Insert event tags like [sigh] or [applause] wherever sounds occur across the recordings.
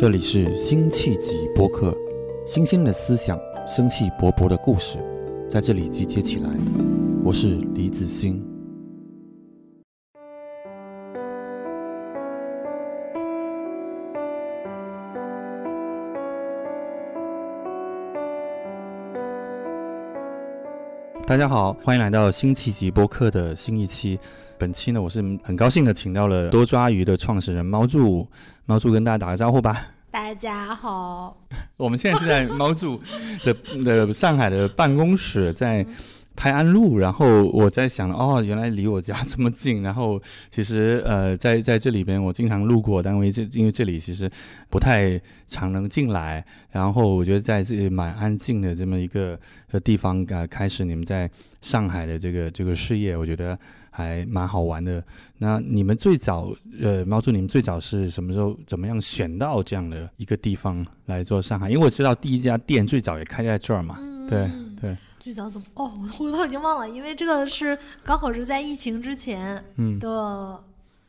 这里是辛弃疾播客，新鲜的思想，生气勃勃的故事，在这里集结起来。我是李子欣。大家好，欢迎来到辛弃疾播客的新一期。本期呢，我是很高兴的，请到了多抓鱼的创始人猫柱。猫柱跟大家打个招呼吧。大家好。[laughs] 我们现在是在猫柱的的上海的办公室，在。泰安路，然后我在想，哦，原来离我家这么近。[laughs] 然后其实，呃，在在这里边，我经常路过但因为，这因为这里其实不太常能进来。然后我觉得在这里蛮安静的这么一个地方，呃，开始你们在上海的这个这个事业，我觉得还蛮好玩的。那你们最早，呃，猫叔，你们最早是什么时候，怎么样选到这样的一个地方来做上海？因为我知道第一家店最早也开在这儿嘛，对对。最早怎么？哦，我我都已经忘了，因为这个是刚好是在疫情之前的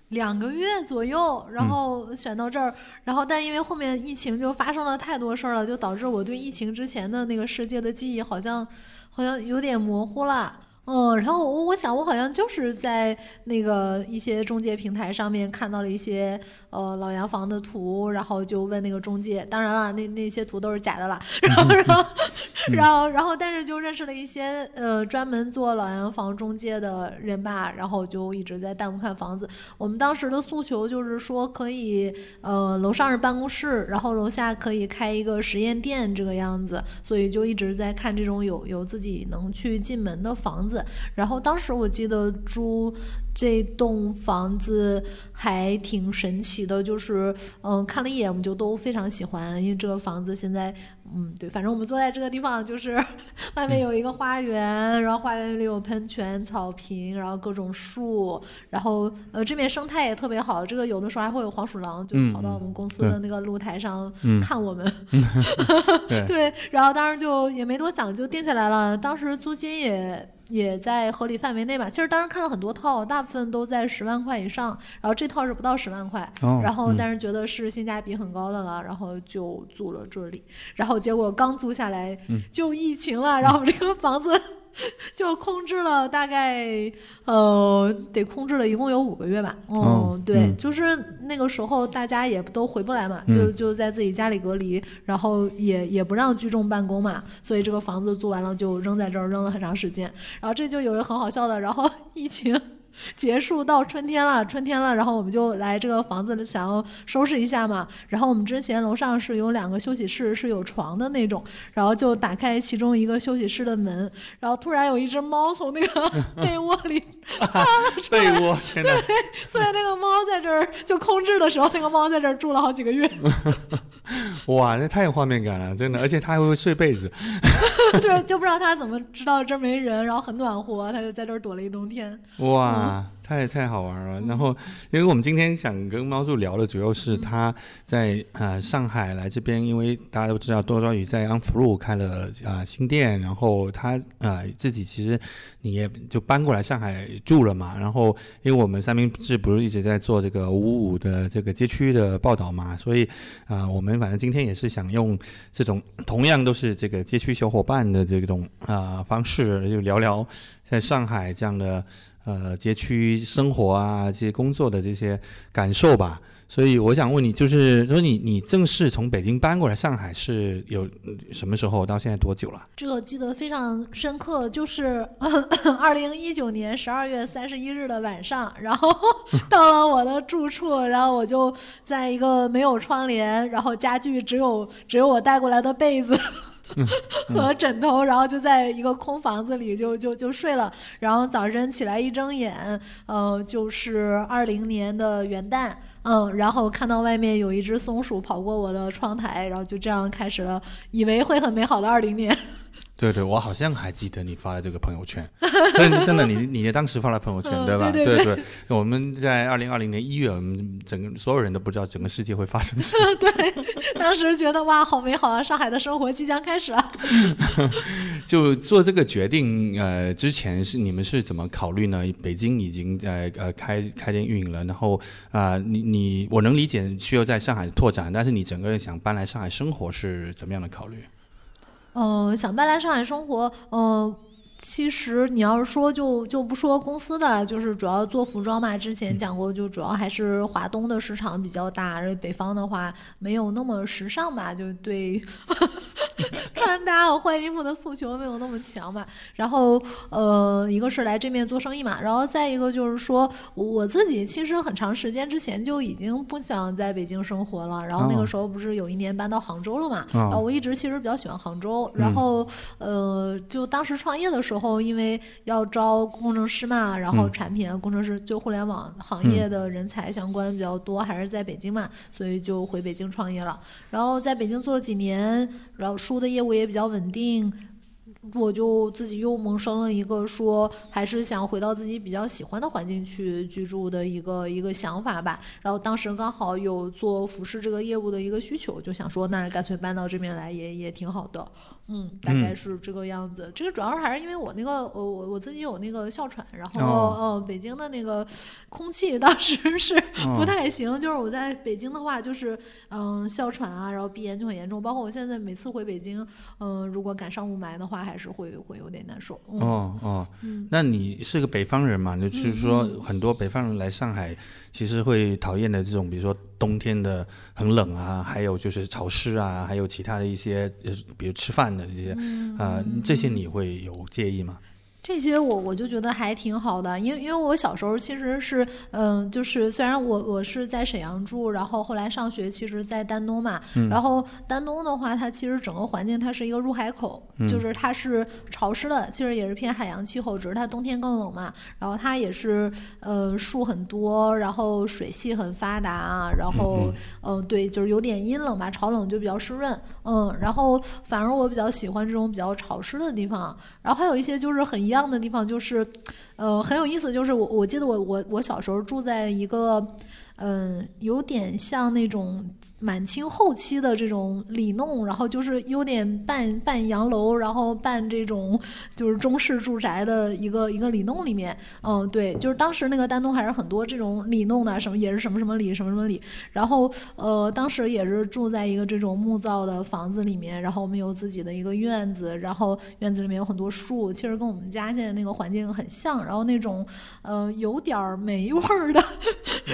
两个月左右，然后选到这儿，然后但因为后面疫情就发生了太多事儿了，就导致我对疫情之前的那个世界的记忆好像好像有点模糊了。嗯，然后我我想我好像就是在那个一些中介平台上面看到了一些呃老洋房的图，然后就问那个中介，当然了，那那些图都是假的啦。然后然后 [laughs] 然后然后但是就认识了一些呃专门做老洋房中介的人吧，然后就一直在弹幕看房子。我们当时的诉求就是说可以呃楼上是办公室，然后楼下可以开一个实验店这个样子，所以就一直在看这种有有自己能去进门的房子。然后当时我记得猪这栋房子还挺神奇的，就是嗯看了一眼我们就都非常喜欢，因为这个房子现在嗯对，反正我们坐在这个地方就是 [laughs] 外面有一个花园，然后花园里有喷泉、草坪，然后各种树，然后呃这边生态也特别好，这个有的时候还会有黄鼠狼就跑到我们公司的那个露台上看我们，[laughs] [laughs] 对，然后当时就也没多想就定下来了，当时租金也。也在合理范围内吧。其实当时看了很多套，大部分都在十万块以上。然后这套是不到十万块，然后但是觉得是性价比很高的了，然后就租了这里。然后结果刚租下来就疫情了，然后这个房子。[laughs] 就空置了大概，呃，得空置了一共有五个月吧。哦，对，就是那个时候大家也都回不来嘛，就就在自己家里隔离，然后也也不让聚众办公嘛，所以这个房子租完了就扔在这儿，扔了很长时间。然后这就有一个很好笑的，然后 [laughs] 疫情。[laughs] 结束到春天了，春天了，然后我们就来这个房子想要收拾一下嘛。然后我们之前楼上是有两个休息室，是有床的那种，然后就打开其中一个休息室的门，然后突然有一只猫从那个 [laughs] 被窝里窜了出来。被窝，[laughs] 对，所以那个猫在这儿就空置的时候，那个猫在这儿住了好几个月。哇，那太有画面感了，真的，而且它还会睡被子。对，就不知道它怎么知道这儿没人，然后很暖和，它就在这儿躲了一冬天。哇。太太好玩了，然后因为我们今天想跟猫柱聊的，主要是他在呃上海来这边，因为大家都知道多抓鱼在安福路开了啊新店，然后他呃自己其实你也就搬过来上海住了嘛，然后因为我们三明治不是一直在做这个五五的这个街区的报道嘛，所以啊我们反正今天也是想用这种同样都是这个街区小伙伴的这种啊方式，就聊聊在上海这样的。呃，街区生活啊，这些工作的这些感受吧。所以我想问你，就是说你你正式从北京搬过来上海是有什么时候？到现在多久了？这个记得非常深刻，就是 [laughs] 二零一九年十二月三十一日的晚上，然后到了我的住处，然后我就在一个没有窗帘，然后家具只有只有我带过来的被子。[laughs] 和枕头，然后就在一个空房子里就就就睡了。然后早晨起来一睁眼，呃，就是二零年的元旦，嗯，然后看到外面有一只松鼠跑过我的窗台，然后就这样开始了，以为会很美好的二零年。对对，我好像还记得你发了这个朋友圈，[laughs] 真的真的，你你当时发了朋友圈对吧？对对对，我们在二零二零年一月，我们整个所有人都不知道整个世界会发生什么。[laughs] 对，当时觉得哇，好美好啊！上海的生活即将开始了。[laughs] 就做这个决定，呃，之前是你们是怎么考虑呢？北京已经在呃开开店运营了，然后啊，你你我能理解需要在上海拓展，但是你整个人想搬来上海生活是怎么样的考虑？嗯，想搬来上海生活，嗯，其实你要是说就就不说公司的，就是主要做服装嘛。之前讲过，就主要还是华东的市场比较大，而北方的话没有那么时尚吧，就对。[laughs] 穿搭我换衣服的诉求没有那么强吧，然后呃，一个是来这面做生意嘛，然后再一个就是说我自己其实很长时间之前就已经不想在北京生活了，然后那个时候不是有一年搬到杭州了嘛，啊，我一直其实比较喜欢杭州，然后呃，就当时创业的时候，因为要招工程师嘛，然后产品啊工程师就互联网行业的人才相关比较多，还是在北京嘛，所以就回北京创业了，然后在北京做了几年，然后。书的业务也比较稳定，我就自己又萌生了一个说，还是想回到自己比较喜欢的环境去居住的一个一个想法吧。然后当时刚好有做服饰这个业务的一个需求，就想说，那干脆搬到这边来也也挺好的。嗯，大概是这个样子。这个主要还是因为我那个，我我我自己有那个哮喘，然后嗯，北京的那个空气当时是不太行。就是我在北京的话，就是嗯哮喘啊，然后鼻炎就很严重。包括我现在每次回北京，嗯，如果赶上雾霾的话，还是会会有点难受。哦哦，那你是个北方人嘛？就是说很多北方人来上海。其实会讨厌的这种，比如说冬天的很冷啊，还有就是潮湿啊，还有其他的一些，呃，比如吃饭的这些，啊，这些你会有介意吗？这些我我就觉得还挺好的，因为因为我小时候其实是，嗯，就是虽然我我是在沈阳住，然后后来上学其实，在丹东嘛，然后丹东的话，它其实整个环境它是一个入海口，就是它是潮湿的，其实也是偏海洋气候，只是它冬天更冷嘛，然后它也是，呃，树很多，然后水系很发达，然后，嗯，对，就是有点阴冷吧，潮冷就比较湿润，嗯，然后反而我比较喜欢这种比较潮湿的地方，然后还有一些就是很。一样的地方就是，呃，很有意思。就是我，我记得我，我，我小时候住在一个。嗯，有点像那种满清后期的这种里弄，然后就是有点半半洋楼，然后半这种就是中式住宅的一个一个里弄里面。嗯，对，就是当时那个丹东还是很多这种里弄的，什么也是什么什么里什么什么里。然后呃，当时也是住在一个这种木造的房子里面，然后我们有自己的一个院子，然后院子里面有很多树，其实跟我们家现在那个环境很像。然后那种呃有点儿霉味儿的，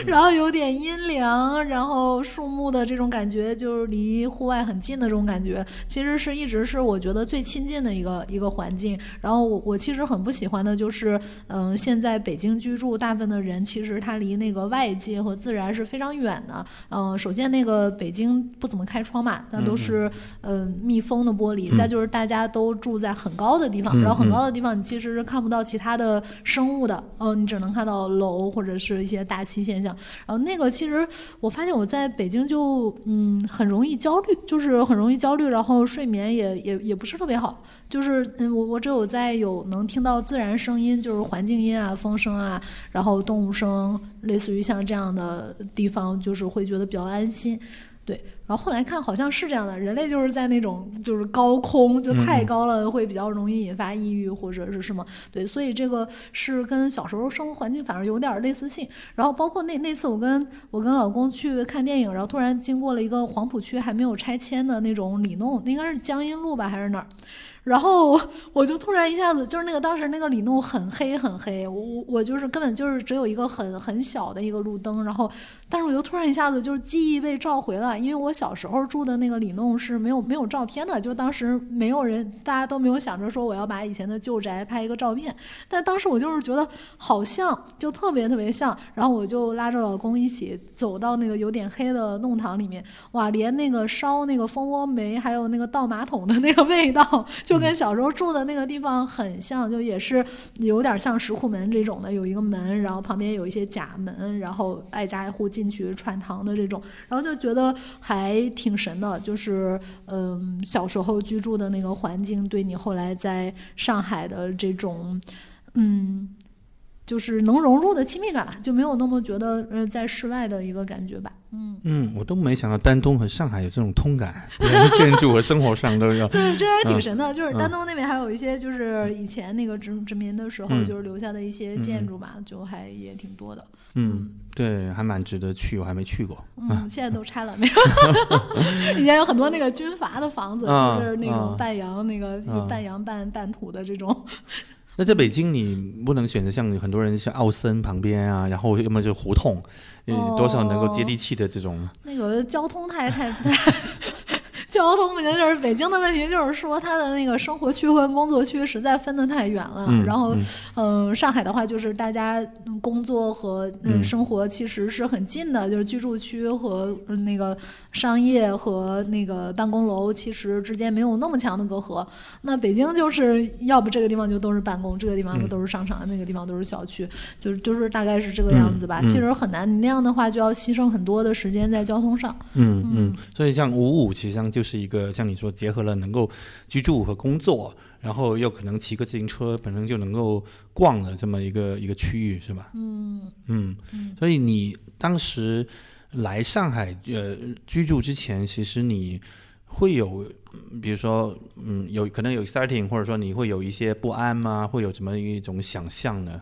然后有点。点阴凉，然后树木的这种感觉，就是离户外很近的这种感觉，其实是一直是我觉得最亲近的一个一个环境。然后我我其实很不喜欢的就是，嗯，现在北京居住大部分的人，其实他离那个外界和自然是非常远的。嗯，首先那个北京不怎么开窗嘛，那都是嗯密封的玻璃。再就是大家都住在很高的地方，然后很高的地方你其实是看不到其他的生物的，嗯，你只能看到楼或者是一些大气现象，然后。那个其实我发现我在北京就嗯很容易焦虑，就是很容易焦虑，然后睡眠也也也不是特别好，就是嗯我我只有在有能听到自然声音，就是环境音啊、风声啊，然后动物声，类似于像这样的地方，就是会觉得比较安心。对，然后后来看好像是这样的，人类就是在那种就是高空就太高了，会比较容易引发抑郁或者是什么。对，所以这个是跟小时候生活环境反而有点类似性。然后包括那那次我跟我跟老公去看电影，然后突然经过了一个黄浦区还没有拆迁的那种里弄，应该是江阴路吧还是哪儿？然后 [laughs] 我就突然一下子就是那个当时那个里弄很黑很黑，我我就是根本就是只有一个很很小的一个路灯，然后但是我就突然一下子就是记忆被召回了，因为我小时候住的那个里弄是没有没有照片的，就当时没有人，大家都没有想着说我要把以前的旧宅拍一个照片，但当时我就是觉得好像就特别特别像，然后我就拉着老公一起走到那个有点黑的弄堂里面，哇，连那个烧那个蜂窝煤还有那个倒马桶的那个味道 [laughs] 就。就跟小时候住的那个地方很像，就也是有点像石库门这种的，有一个门，然后旁边有一些假门，然后挨家挨户进去串堂的这种，然后就觉得还挺神的，就是嗯，小时候居住的那个环境，对你后来在上海的这种嗯。就是能融入的亲密感吧，就没有那么觉得呃在室外的一个感觉吧。嗯嗯，我都没想到丹东和上海有这种通感，[laughs] 建筑和生活上都有。对，这还挺神的。就是丹东那边还有一些就是以前那个殖殖民的时候就是留下的一些建筑吧，就还也挺多的。嗯，对，还蛮值得去，我还没去过。嗯，现在都拆了没有？[laughs] 以前有很多那个军阀的房子，就是那种半洋那个半洋半半土的这种。那在北京，你不能选择像很多人像奥森旁边啊，然后要么就胡同，多少能够接地气的这种。那个交通太太不太。[laughs] 交通不行，就是北京的问题，就是说它的那个生活区和工作区实在分得太远了。然后，嗯，上海的话，就是大家工作和生活其实是很近的，就是居住区和那个商业和那个办公楼其实之间没有那么强的隔阂。那北京就是要不这个地方就都是办公，这个地方都是商场，那个地方都是小区，就是就是大概是这个样子吧。其实很难，你那样的话就要牺牲很多的时间在交通上。嗯嗯，所以像五五，其实上就是。一个像你说结合了能够居住和工作，然后又可能骑个自行车本身就能够逛的这么一个一个区域，是吧？嗯嗯。所以你当时来上海呃居住之前，其实你会有，比如说嗯，有可能有 starting，或者说你会有一些不安吗？会有什么一种想象呢？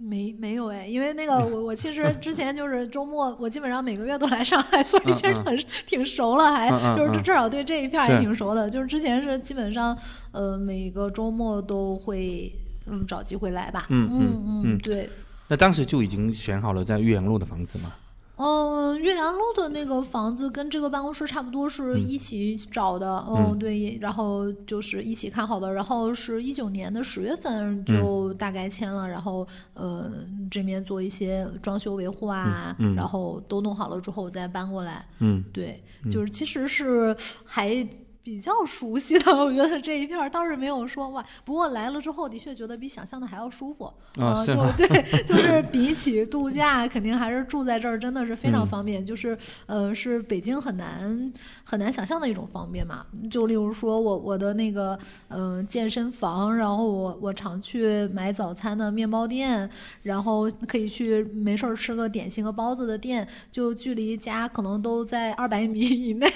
没没有哎，因为那个我我其实 [laughs] 之前就是周末，我基本上每个月都来上海，所以其实很挺熟了，还就是至少对这一片也挺熟的。就是之前是基本上呃每个周末都会嗯找机会来吧。嗯嗯嗯，对。那当时就已经选好了在岳阳路的房子吗？嗯，岳阳路的那个房子跟这个办公室差不多，是一起找的。嗯，对，然后就是一起看好的，然后是一九年的十月份就大概签了，然后呃这边做一些装修维护啊，然后都弄好了之后再搬过来。嗯，对，就是其实是还。比较熟悉的，我觉得这一片倒是没有说哇。不过来了之后，的确觉得比想象的还要舒服。啊，就对，就 [laughs] 是比起度假，肯定还是住在这儿真的是非常方便。就是呃，是北京很难很难想象的一种方便嘛。就例如说我我的那个嗯健身房，然后我我常去买早餐的面包店，然后可以去没事儿吃个点心和包子的店，就距离家可能都在二百米以内。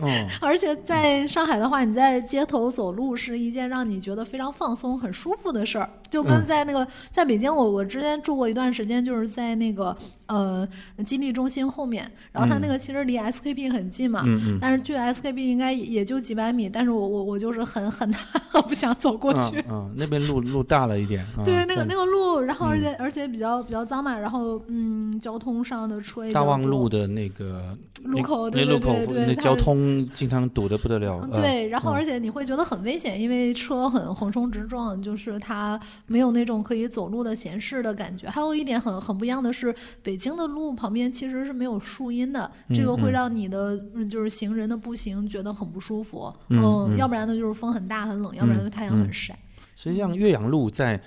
哦，[laughs] 而且在。上海的话，你在街头走路是一件让你觉得非常放松、很舒服的事儿，就跟在那个在北京，我我之前住过一段时间，就是在那个呃金利中心后面，然后它那个其实离 SKP 很近嘛，但是距 SKP 应该也就几百米，但是我我我就是很很很不想走过去，嗯，那边路路大了一点，[laughs] 对，那个那个路，然后而且而且比较比较脏嘛，然后嗯，交通上的车大望路的那个路口，对对对，那交通经常堵得不得了。对，然后而且你会觉得很危险，因为车很横冲直撞，就是它没有那种可以走路的闲适的感觉。还有一点很很不一样的是，北京的路旁边其实是没有树荫的，这个会让你的就是行人的步行觉得很不舒服。嗯，要不然呢就是风很大很冷，要不然就太阳很晒。实际上，岳阳路在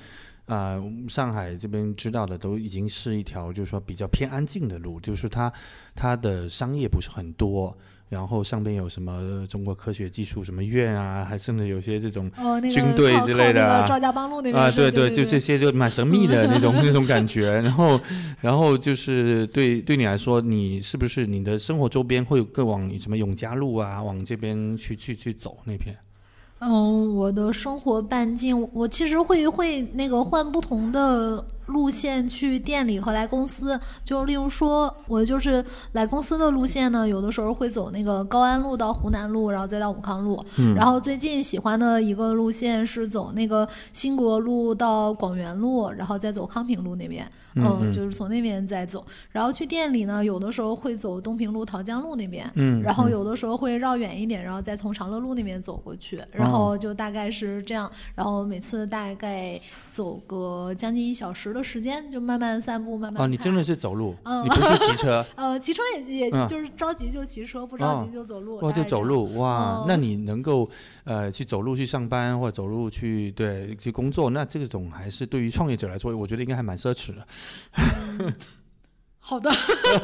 啊上海这边知道的都已经是一条就是说比较偏安静的路，就是它它的商业不是很多。然后上边有什么中国科学技术什么院啊，还甚至有些这种军队之类的赵家浜路那边啊，对对，就这些就蛮神秘的 [laughs] 那种那种感觉。然后，然后就是对对你来说，你是不是你的生活周边会更往什么永嘉路啊，往这边去去去走那片？嗯，我的生活半径，我其实会会那个换不同的。路线去店里和来公司，就例如说，我就是来公司的路线呢，有的时候会走那个高安路到湖南路，然后再到武康路。嗯。然后最近喜欢的一个路线是走那个新国路到广元路，然后再走康平路那边。嗯。就是从那边再走，然后去店里呢，有的时候会走东平路桃江路那边。嗯。然后有的时候会绕远一点，然后再从长乐路那边走过去。然后就大概是这样，然后每次大概走个将近一小时。了时间，就慢慢散步，慢慢。哦，你真的是走路，你不是骑车？[laughs] 呃，骑车也也就是着急就骑车，不着急就走路。哇，就走路哇！那你能够呃去走路去上班，或者走路去对去工作，那这种还是对于创业者来说，我觉得应该还蛮奢侈的。[laughs] 好的，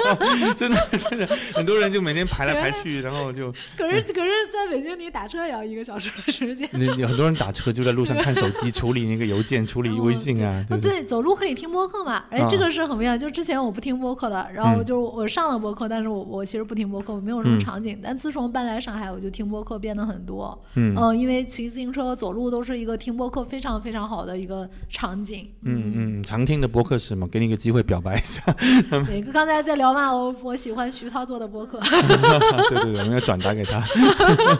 [laughs] 真的真的，很多人就每天排来排去，然后就。[laughs] 可是可是在北京，你打车也要一个小时的时间。你你很多人打车就在路上看手机，处理那个邮件，处理微信啊。对，走路可以听播客嘛？哎，这个是很不一样。就之前我不听播客的，然后就我上了播客，但是我我其实不听播客，我没有什么场景。但自从搬来上海，我就听播客变得很多。嗯。因为骑自行车走路都是一个听播客非常非常好的一个场景。嗯嗯，常听的播客是什么？给你一个机会表白一下。[laughs] 刚才在聊嘛？我我喜欢徐涛做的播客。[laughs] [laughs] 对对对，我们要转达给他。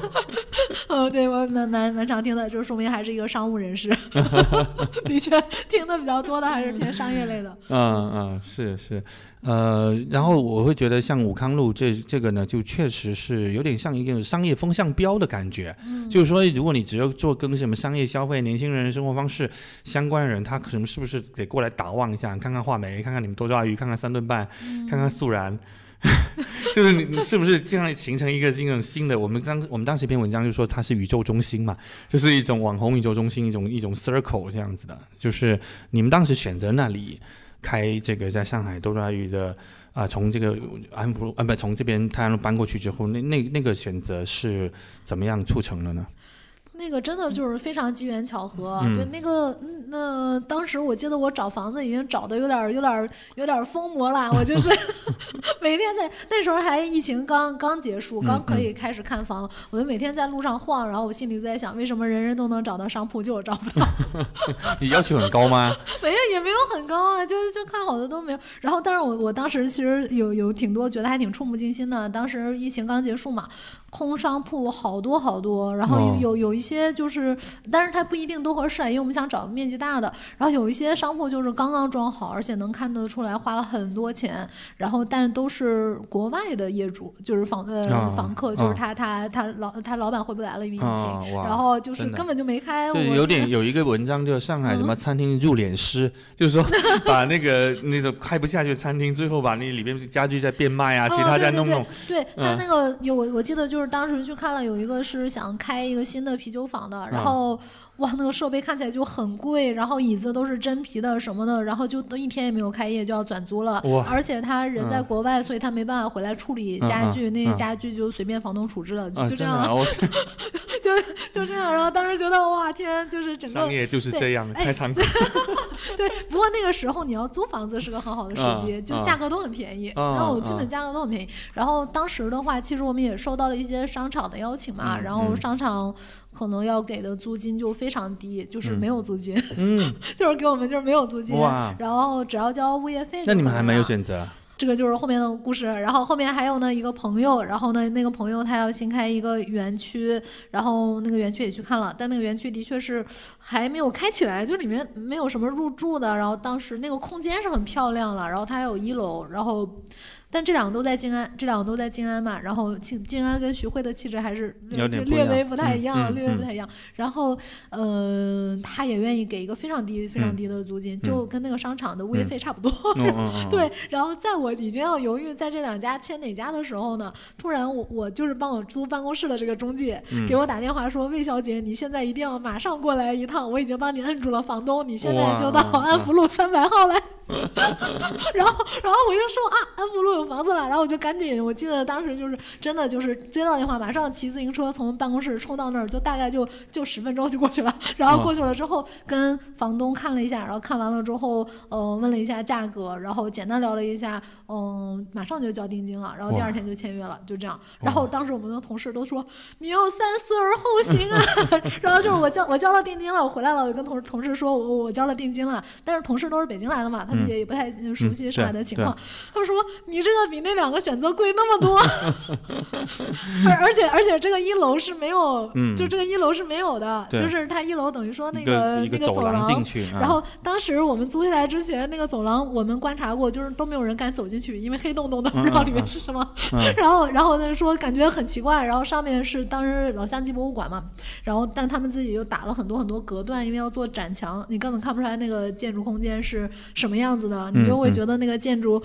[laughs] 哦，对我蛮蛮蛮常听的，就是说明还是一个商务人士。的确，听的比较多的还是偏商业类的。嗯嗯，是是。呃，然后我会觉得像武康路这这个呢，就确实是有点像一个商业风向标的感觉。嗯，就是说，如果你只要做跟什么商业消费、年轻人生活方式相关的人，他可能是不是得过来打望一下，看看画眉，看看你们多抓鱼，看看三顿半，看看素然，[laughs] 就是你是不是这样形成一个这种新的？我们当我们当时一篇文章就说它是宇宙中心嘛，就是一种网红宇宙中心，一种一种 circle 这样子的。就是你们当时选择那里。开这个在上海多抓鱼的啊，从这个安福路啊，不，从这边太阳路搬过去之后，那那那个选择是怎么样促成的呢？那个真的就是非常机缘巧合，对那个那当时我记得我找房子已经找的有点有点有点疯魔了，我就是 [laughs] 每天在那时候还疫情刚刚结束，刚可以开始看房，我就每天在路上晃，然后我心里就在想，为什么人人都能找到商铺，就我找不到？[laughs] 你要求很高吗？[laughs] 没有，也没有很高啊，就就看好的都没有。然后，但是我我当时其实有有挺多觉得还挺触目惊心的。当时疫情刚结束嘛，空商铺好多好多，然后有有有一。些就是，但是它不一定都合适，因为我们想找面积大的。然后有一些商铺就是刚刚装好，而且能看得出来花了很多钱。然后，但是都是国外的业主，就是房呃房客，就是他他他老他老板回不来了，因为疫情。然后就是根本就没开。对，有点有一个文章叫上海什么餐厅入殓师，[laughs] 就是说把那个那个开不下去餐厅，最后把那里边家具再变卖啊，其他再弄弄。对，但那个有我我记得就是当时去看了，有一个是想开一个新的啤酒坊的，然后哇，那个设备看起来就很贵，然后椅子都是真皮的什么的，然后就都一天也没有开业就要转租了，而且他人在国外，所以他没办法回来处理家具，那些家具就随便房东处置了，就这样了，就 [laughs] 就这样，然后当时觉得哇天，就是整个商业就是这样，开仓库。[laughs] 对，不过那个时候你要租房子是个很好的时机，就价格都很便宜，然后基本价格都很便宜，然后当时的话，其实我们也收到了一些商场的邀请嘛，然后商场。可能要给的租金就非常低，就是没有租金，嗯，[laughs] 就是给我们就是没有租金，然后只要交物业费。那你们还没有选择？这个就是后面的故事。然后后面还有呢一个朋友，然后呢那个朋友他要新开一个园区，然后那个园区也去看了，但那个园区的确是还没有开起来，就里面没有什么入住的。然后当时那个空间是很漂亮了，然后它还有一楼，然后。但这两个都在静安，这两个都在静安嘛。然后静静安跟徐汇的气质还是略微不太一样，略微不太一样。然后，嗯，他也愿意给一个非常低、非常低的租金，就跟那个商场的物业费差不多。[laughs] 对。然后，在我已经要犹豫在这两家签哪家的时候呢，突然我我就是帮我租办公室的这个中介给我打电话说：“魏小姐，你现在一定要马上过来一趟，我已经帮你摁住了房东，你现在就到安福路三百号来。” [laughs] 然后，然后我就说啊，安福路有房子了，然后我就赶紧，我记得当时就是真的就是接到电话，马上骑自行车从办公室冲到那儿，就大概就就十分钟就过去了。然后过去了之后，跟房东看了一下，然后看完了之后，呃，问了一下价格，然后简单聊了一下，嗯，马上就交定金了，然后第二天就签约了，就这样。然后当时我们的同事都说你要三思而后行啊。[laughs] 然后就是我交我交了定金了，我回来了，我跟同同事说我我交了定金了，但是同事都是北京来的嘛。他们也也不太熟悉上海的情况。他说：“你这个比那两个选择贵那么多，[laughs] 而而且而且这个一楼是没有，就这个一楼是没有的，就是它一楼等于说那个那个走廊进去。然后当时我们租下来之前，那个走廊我们观察过，就是都没有人敢走进去，因为黑洞洞的，不知道里面是什么。然后然后他就说感觉很奇怪，然后上面是当时老相机博物馆嘛，然后但他们自己又打了很多很多隔断，因为要做展墙，你根本看不出来那个建筑空间是什么样子的，你就会觉得那个建筑。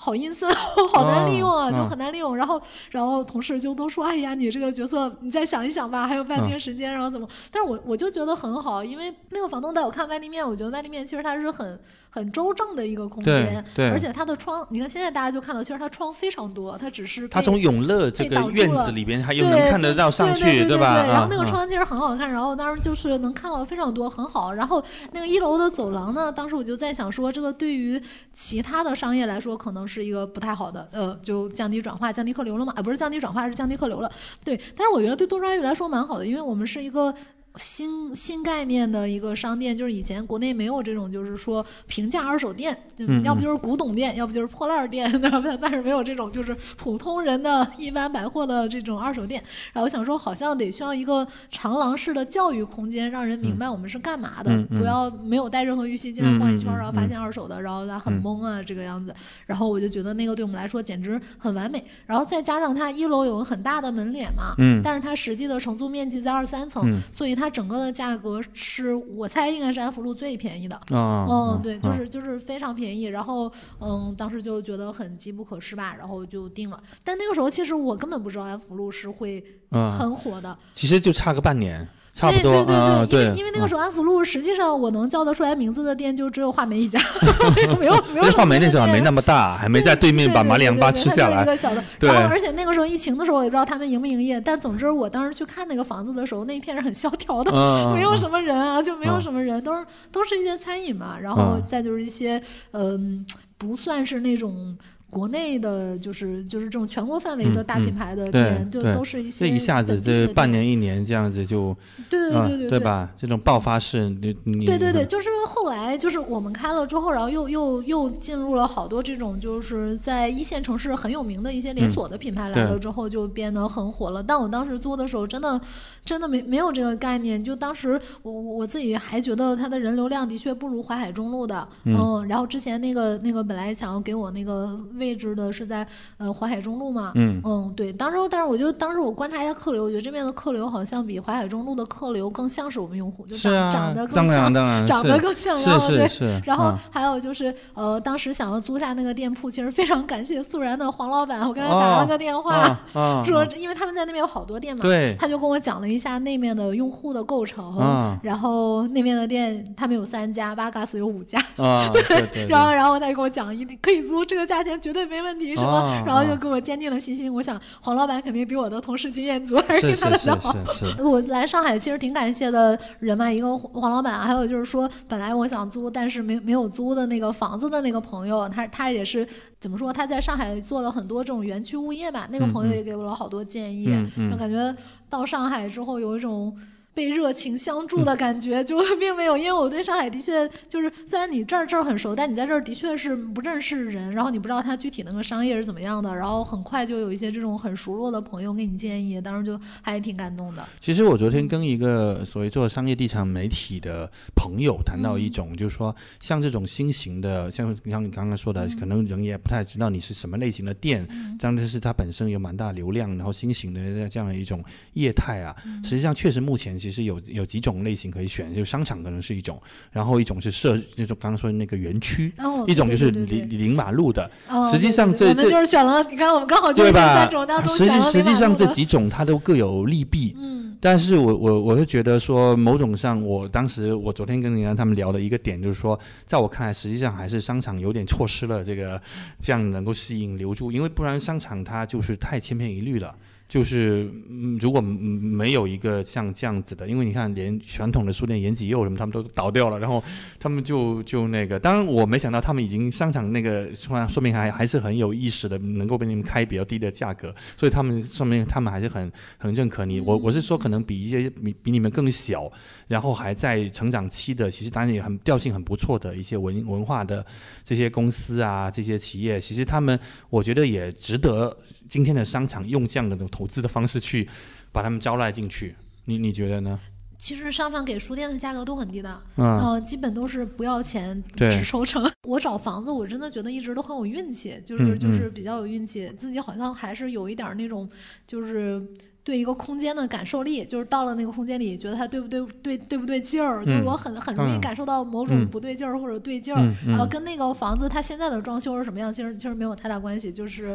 好阴森，[laughs] 好难利用啊，就很难利用。然后，然后同事就都说：“哎呀，你这个角色，你再想一想吧，还有半天时间，然后怎么？”但是我我就觉得很好，因为那个房东带我看外立面，我觉得外立面其实它是很。很周正的一个空间，对，而且它的窗，你看现在大家就看到，其实它窗非常多，它只是它从永乐这个院子里边，它又能看得到上去，对吧？然后那个窗其实很好看，然后当时就是能看到非常多，很好。然后那个一楼的走廊呢，当时我就在想说，这个对于其他的商业来说，可能是一个不太好的，呃，就降低转化、降低客流了嘛？啊，不是降低转化，是降低客流了。对，但是我觉得对多抓鱼来说蛮好的，因为我们是一个。新新概念的一个商店，就是以前国内没有这种，就是说平价二手店，要不就是古董店，要不就是破烂店，[laughs] 但是没有这种就是普通人的一般百货的这种二手店。然后我想说，好像得需要一个长廊式的教育空间，让人明白我们是干嘛的，不要没有带任何预期进来逛一圈，然后发现二手的，然后他很懵啊这个样子。然后我就觉得那个对我们来说简直很完美。然后再加上它一楼有个很大的门脸嘛，但是它实际的承租面积在二三层，所以它。整个的价格是我猜应该是安福路最便宜的，嗯，对，就是就是非常便宜。然后，嗯，当时就觉得很机不可失吧，然后就定了。但那个时候其实我根本不知道安福路是会很火的，其实就差个半年。差不多，对对对，因为因为那个时候安福路，实际上我能叫得出来名字的店就只有画眉一家，[laughs] 没有没有。画眉那时候还没那么大，还没在对面把马里扬巴吃下来。一个小的，然后而且那个时候疫情的时候，我也不知道他们营不营业。但总之，我当时去看那个房子的时候，那一片是很萧条的，[laughs] 没有什么人啊，就没有什么人，都是都是一些餐饮嘛，然后再就是一些嗯，不算是那种。国内的就是就是这种全国范围的大品牌的店，就都是一些。这一下子这半年一年这样子就，对对对对对吧？这种爆发式，你你对对对，就是后来就是我们开了之后，然后又又又进入了好多这种就是在一线城市很有名的一些连锁的品牌来了之后，就变得很火了。但我当时做的时候，真的真的没没有这个概念，就当时我我自己还觉得它的人流量的确不如淮海中路的，嗯，然后之前那个那个本来想要给我那个。位置的是在呃淮海中路嘛，嗯。嗯对，当时但是我就当时我观察一下客流，我觉得这边的客流好像比淮海中路的客流更像是我们用户，就长长得更像，长得更像，然后对，然后还有就是呃当时想要租下那个店铺，其实非常感谢素然的黄老板，我跟他打了个电话，说因为他们在那边有好多店嘛，对，他就跟我讲了一下那面的用户的构成，然后那边的店他们有三家，巴嘎斯有五家，对，[laughs] 然后然后他就跟我讲一定可以租，这个价钱绝对没问题，什么？然后就给我坚定了信心。我想黄老板肯定比我的同事经验足，而且他的比较好。[laughs] 我来上海其实挺感谢的人嘛，一个黄老板，还有就是说本来我想租，但是没没有租的那个房子的那个朋友，他他也是怎么说？他在上海做了很多这种园区物业吧，那个朋友也给我了好多建议，就感觉到上海之后有一种。被热情相助的感觉就并没有，因为我对上海的确就是，虽然你这儿这儿很熟，但你在这儿的确是不认识人，然后你不知道他具体那个商业是怎么样的，然后很快就有一些这种很熟络的朋友给你建议，当时就还挺感动的。其实我昨天跟一个所谓做商业地产媒体的朋友谈到一种，就是说像这种新型的，像像你刚刚说的，可能人也不太知道你是什么类型的店，这样的是它本身有蛮大流量，然后新型的这样的一种业态啊，实际上确实目前其实。其实有有几种类型可以选，就商场可能是一种，然后一种是设那种刚刚说的那个园区，一种就是临临马路的。实际上这这就是选了，你看我们刚好就是三种当中选了实际上这几种它都各有利弊。嗯，但是我我我是觉得说，某种上，我当时我昨天跟人家他们聊的一个点就是说，在我看来，实际上还是商场有点错失了这个这样能够吸引留住，因为不然商场它就是太千篇一律了。就是嗯，如果没有一个像这样子的，因为你看，连传统的书店延吉又什么，他们都倒掉了，然后他们就就那个，当然我没想到他们已经商场那个说说明还还是很有意识的，能够被你们开比较低的价格，所以他们说明他们还是很很认可你。我我是说，可能比一些比比你们更小，然后还在成长期的，其实当然也很调性很不错的一些文文化的这些公司啊，这些企业，其实他们我觉得也值得今天的商场用这样的。投资的方式去把他们招揽进去，你你觉得呢？其实商场给书店的价格都很低的，嗯，基本都是不要钱，只抽成。[laughs] 我找房子，我真的觉得一直都很有运气，就是就是比较有运气，自己好像还是有一点那种就是。对一个空间的感受力，就是到了那个空间里，觉得它对不对，对对不对劲儿，就是我很很容易感受到某种不对劲儿或者对劲儿，然后跟那个房子它现在的装修是什么样，其实其实没有太大关系，就是，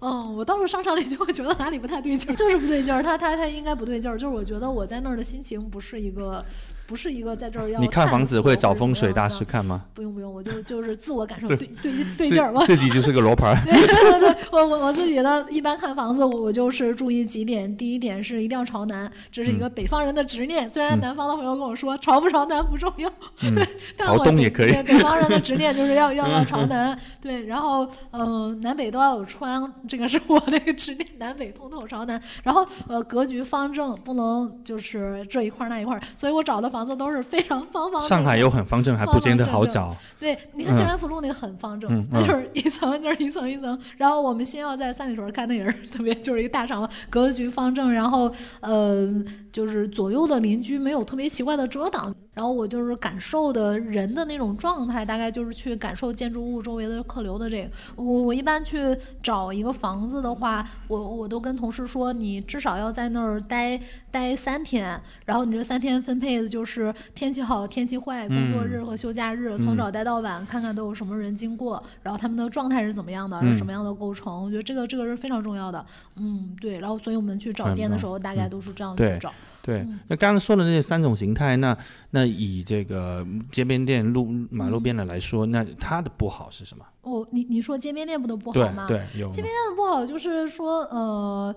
嗯，我到了商场里就会觉得哪里不太对劲儿，[laughs] 就是不对劲儿，它它它应该不对劲儿，就是我觉得我在那儿的心情不是一个。不是一个在这儿要你看房子会找风水大师看吗？不用不用，我就 [laughs] 就是自我感受对对对劲儿嘛。自己就是个罗盘。对对对，我我我自己的一般看房子，我就是注意几点。第一点是一定要朝南，这是一个北方人的执念。虽然南方的朋友跟我说朝不朝南不重要，对，朝东也可以。北方人的执念就是要要要朝南，对。然后嗯，南北都要有窗，这个是我那个执念，南北通透朝南。然后呃，格局方正，不能就是这一块那一块。所以我找的。房子都是非常方方。上海又很方正，还不见得好找。对，你看静安福路那个很方正，它就是一层就是一层一层。然后我们先要在三里屯看那也是特别，就是一个大厂，格局方正，然后呃，就是左右的邻居没有特别奇怪的遮挡。然后我就是感受的人的那种状态，大概就是去感受建筑物周围的客流的这个。我我一般去找一个房子的话，我我都跟同事说，你至少要在那儿待待三天，然后你这三天分配的就是天气好、天气坏、工作日和休假日，从早待到晚，看看都有什么人经过，然后他们的状态是怎么样的，什么样的构成，我觉得这个这个是非常重要的。嗯，对。然后所以我们去找店的时候，大概都是这样去找。对，那刚刚说的那三种形态，那那以这个街边店、路马路边的来说，那它的不好是什么？哦，你你说街边店不都不好吗？对，有街边店的不好，就是说呃，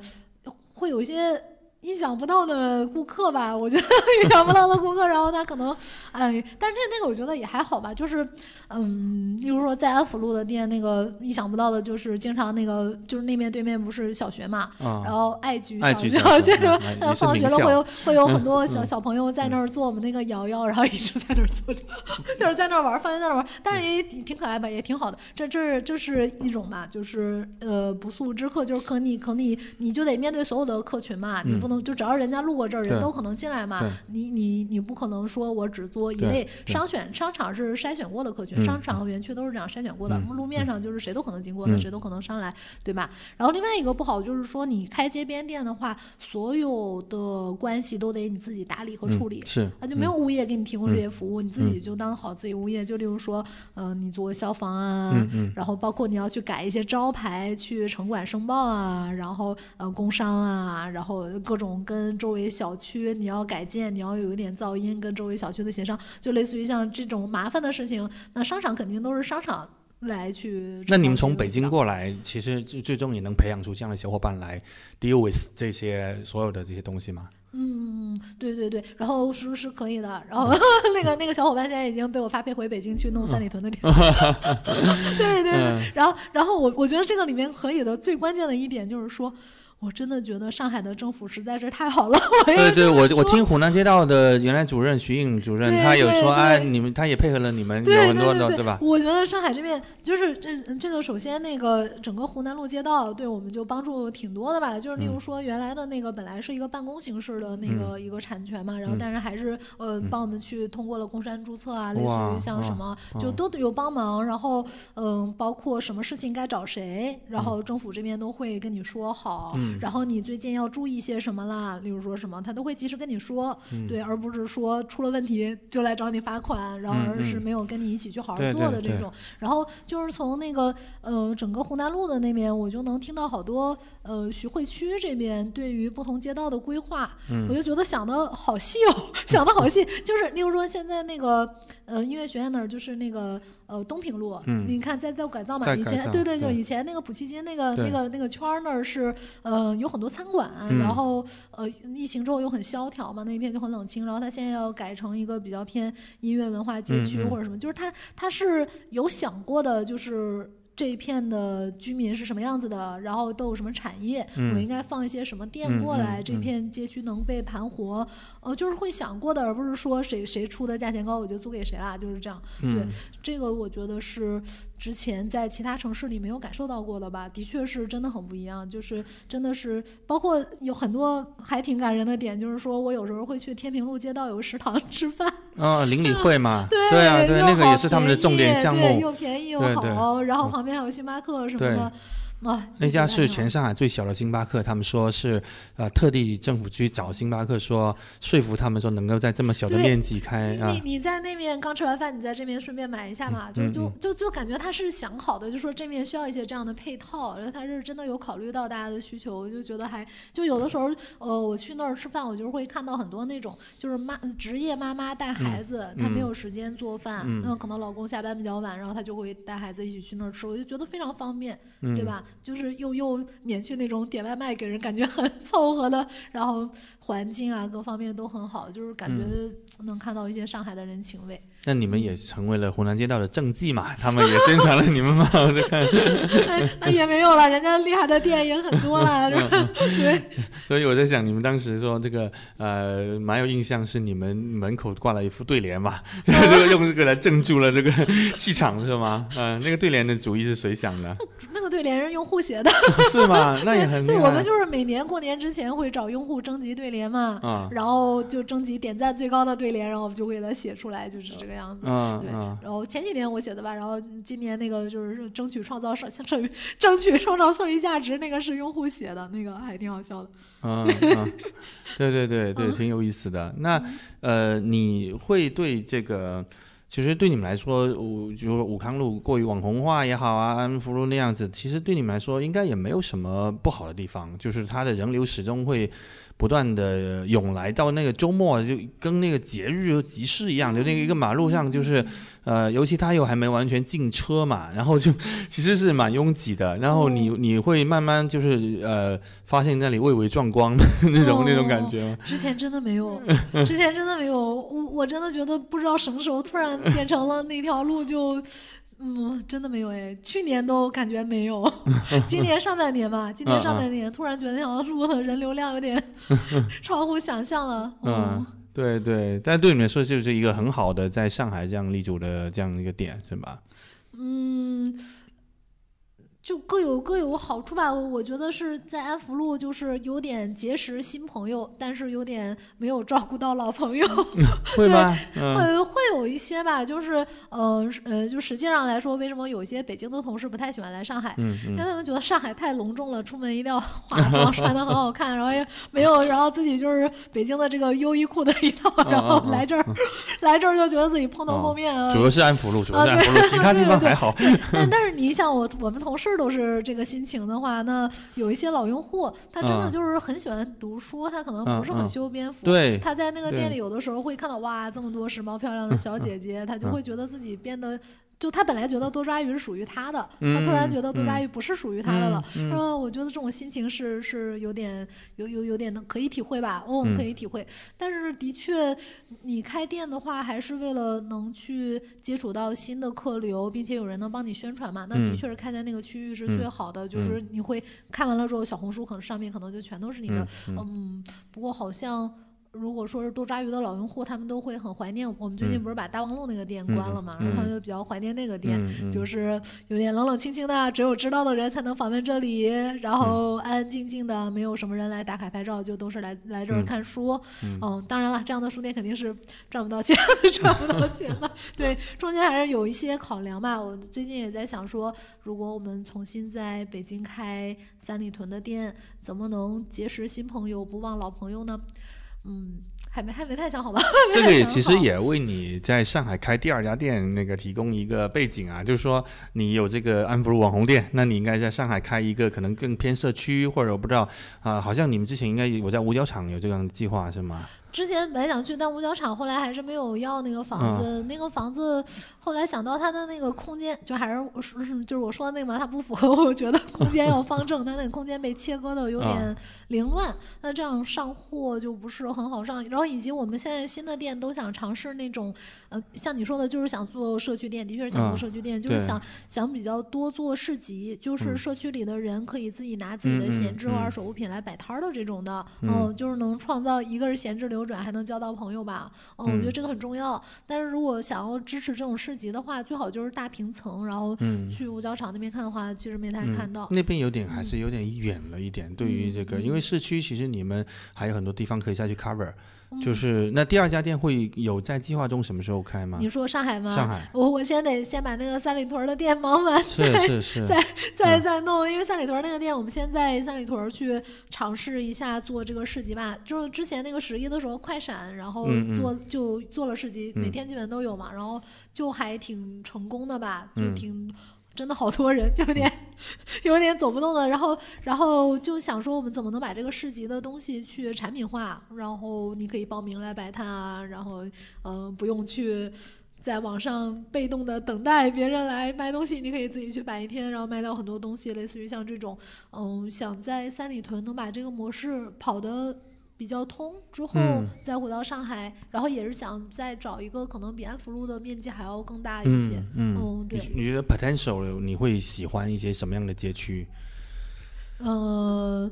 会有一些。意想不到的顾客吧，我觉得意想不到的顾客，然后他可能，哎，但是那那个我觉得也还好吧，就是，嗯，例如说在安福路的店，那个意想不到的就是经常那个就是那面对面不是小学嘛，然后爱菊小学，对吧？他放学了会有会有很多 [laughs] 小小朋友在那儿做我们那个摇摇，然后一直在那儿坐着，[laughs] 就是在那儿玩，放学在那儿玩，但是也挺挺可爱吧，也挺好的。这这这是一种吧，就是呃不速之客，就是可你可你你就得面对所有的客群嘛，你不能。就只要人家路过这儿，人都可能进来嘛。你你你不可能说我只做一类商选商场是筛选过的客群，商场和园区都是这样筛选过的。路面上就是谁都可能经过的，谁都可能上来，对吧？然后另外一个不好就是说，你开街边店的话，所有的关系都得你自己打理和处理，是啊，就没有物业给你提供这些服务，你自己就当好自己物业。就例如说，嗯，你做消防啊，然后包括你要去改一些招牌，去城管申报啊，然后呃工商啊，然后各种。跟周围小区你要改建，你要有一点噪音，跟周围小区的协商，就类似于像这种麻烦的事情，那商场肯定都是商场来去。那你们从北京过来，其实最最终也能培养出这样的小伙伴来 deal with 这些所有的这些东西吗？嗯，对对对，然后是是可以的，然后 [laughs] 那个那个小伙伴现在已经被我发配回北京去弄三里屯的店。[laughs] 对对对，然后然后我我觉得这个里面可以的最关键的一点就是说。我真的觉得上海的政府实在是太好了。[laughs] 对对，我我听湖南街道的原来主任徐颖主任，他有说，哎，你们他也配合了你们有很多的，对吧？我觉得上海这边就是这这个，首先那个整个湖南路街道对我们就帮助挺多的吧。就是例如说原来的那个本来是一个办公形式的那个一个产权嘛，然后但是还是呃帮我们去通过了工商注册啊，类似于像什么就都有帮忙。然后嗯，包括什么事情该找谁，然后政府这边都会跟你说好。然后你最近要注意些什么啦？例如说什么，他都会及时跟你说，对，而不是说出了问题就来找你罚款，然后而是没有跟你一起去好好做的这种。然后就是从那个呃整个湖南路的那边，我就能听到好多呃徐汇区这边对于不同街道的规划，我就觉得想的好细哦，[laughs] 想的好细。就是例如说现在那个呃音乐学院那儿，就是那个呃东平路，你看在在改造嘛，以前对对，就以前那个普契金那个那个那个圈儿那儿是呃有很多餐馆，然后呃疫情之后又很萧条嘛，那一片就很冷清。然后他现在要改成一个比较偏音乐文化街区或者什么，就是他他是有想过的，就是。这一片的居民是什么样子的？然后都有什么产业？我应该放一些什么店过来？这片街区能被盘活？呃，就是会想过的，而不是说谁谁出的价钱高我就租给谁啦，就是这样。对，这个我觉得是之前在其他城市里没有感受到过的吧？的确是真的很不一样，就是真的是包括有很多还挺感人的点，就是说我有时候会去天平路街道有个食堂吃饭。啊，邻里会嘛？[laughs] 对啊，对，那个也是他们的重点项目，又便宜又好，然后旁边还有星巴克什么的。啊，那家是全上海最小的星巴克，他们说是，呃，特地政府去找星巴克说说服他们说能够在这么小的面积开啊。你你在那边刚吃完饭，你在这边顺便买一下嘛，就就就就感觉他是想好的，就说这面需要一些这样的配套，然后他是真的有考虑到大家的需求，我就觉得还就有的时候，呃，我去那儿吃饭，我就会看到很多那种就是妈职业妈妈带孩子，她没有时间做饭，那可能老公下班比较晚，然后她就会带孩子一起去那儿吃，我就觉得非常方便，对吧？就是又又免去那种点外卖给人感觉很凑合的，然后环境啊各方面都很好，就是感觉 [tsk] 能看到一些上海的人情味。那你们也成为了湖南街道的政绩嘛？他们也宣传了你们嘛？我在看，[laughs] 那也没有了，人家厉害的店也很多了，[laughs] 对。[laughs] 所以我在想，你们当时说这个呃，蛮有印象，是你们门口挂了一副对联嘛？就是用这个来镇住了这个气场是吗？嗯，那个对联的主意是谁想的？那个对联是用户写的，是吗？那也很对。我们就是每年过年之前会找用户征集对联嘛，嗯，然后就征集点赞最高的对联，然后我们就会给他写出来，就是这个。样子，对，然后前几年我写的吧，然后今年那个就是争取创造社社于争取创造剩余价值，那个是用户写的，那个还挺好笑的。[laughs] 嗯，对对对对，挺有意思的。那呃，你会对这个，其实对你们来说，武就武康路过于网红化也好啊，安福路那样子，其实对你们来说应该也没有什么不好的地方，就是它的人流始终会。不断的涌来，到那个周末就跟那个节日集市一样，就那个一个马路上就是，呃，尤其它又还没完全进车嘛，然后就其实是蛮拥挤的。然后你你会慢慢就是呃，发现那里蔚为壮观 [laughs] 那种那种感觉吗？之前真的没有，之前真的没有，我我真的觉得不知道什么时候突然变成了那条路就。嗯，真的没有哎，去年都感觉没有，[laughs] 今年上半年吧，今年上半年突然觉得那条路的人流量有点 [laughs] 超乎想象了。嗯，对对，但对你们说就是一个很好的在上海这样立足的这样一个点，是吧？嗯。就各有各有好处吧，我觉得是在安福路，就是有点结识新朋友，但是有点没有照顾到老朋友，[laughs] [laughs] 会吗？会会有一些吧，就是呃呃，就实际上来说，为什么有些北京的同事不太喜欢来上海？嗯因为他们觉得上海太隆重了，出门一定要化妆穿的很好看，然后也没有，然后自己就是北京的这个优衣库的一套，然后来这儿 [laughs] 来这儿就觉得自己蓬头垢面啊。主要是安福路，主要是安福路，其他地方还好。但但是你想，我我们同事。都是这个心情的话，那有一些老用户，他真的就是很喜欢读书，他可能不是很修边幅。对，他在那个店里有的时候会看到哇，这么多时髦漂亮的小姐姐，他就会觉得自己变得。就他本来觉得多抓鱼是属于他的，他突然觉得多抓鱼不是属于他的了。嗯，我觉得这种心情是是有点有有有点能可以体会吧，嗯，可以体会。但是的确，你开店的话，还是为了能去接触到新的客流，并且有人能帮你宣传嘛。那的确是开在那个区域是最好的，就是你会看完了之后，小红书可能上面可能就全都是你的。嗯，不过好像。如果说是多抓鱼的老用户，他们都会很怀念。我们最近不是把大望路那个店关了嘛，然后他们就比较怀念那个店，就是有点冷冷清清的，只有知道的人才能访问这里，然后安安静静的，没有什么人来打卡拍照，就都是来来这儿看书。嗯，当然了，这样的书店肯定是赚不到钱，[laughs] 赚不到钱的。对，中间还是有一些考量吧。我最近也在想说，如果我们重新在北京开三里屯的店，怎么能结识新朋友，不忘老朋友呢？嗯。还没还没太想好吧。[laughs] 这个也其实也为你在上海开第二家店那个提供一个背景啊，就是说你有这个安福路网红店，那你应该在上海开一个可能更偏社区，或者我不知道啊，好像你们之前应该有在五角场有这样的计划是吗？之前本来想去，但五角场后来还是没有要那个房子。那个房子后来想到它的那个空间，就还是说就是我说的那个嘛，它不符合我觉得空间要方正，它那个空间被切割的有点凌乱。那这样上货就不是很好上。然后以及我们现在新的店都想尝试那种，呃，像你说的，就是想做社区店，的确是想做社区店，就是想想比较多做市集，就是社区里的人可以自己拿自己的闲置或二手物品来摆摊儿的这种的，嗯，就是能创造一个是闲置流。转还能交到朋友吧？嗯，我觉得这个很重要。但是如果想要支持这种市集的话，最好就是大平层，然后去五角场那边看的话，其实没太看到。那边有点还是有点远了一点。对于这个，因为市区其实你们还有很多地方可以再去 cover。就是那第二家店会有在计划中什么时候开吗？你说上海吗？上海，我我先得先把那个三里屯的店忙完，[laughs] 再再再再弄。因为三里屯那个店，我们先在三里屯去尝试一下做这个市集吧。就是之前那个十一的时候快闪，然后做就做了市集，每天基本都有嘛，然后就还挺成功的吧，就挺。真的好多人，就有点 [laughs] 有点走不动了。然后，然后就想说，我们怎么能把这个市集的东西去产品化？然后你可以报名来摆摊啊，然后嗯，不用去在网上被动的等待别人来卖东西，你可以自己去摆一天，然后卖到很多东西。类似于像这种，嗯，想在三里屯能把这个模式跑的。比较通之后再回到上海，然后也是想再找一个可能比安福路的面积还要更大一些。嗯，对。你觉得 potential 你会喜欢一些什么样的街区？嗯。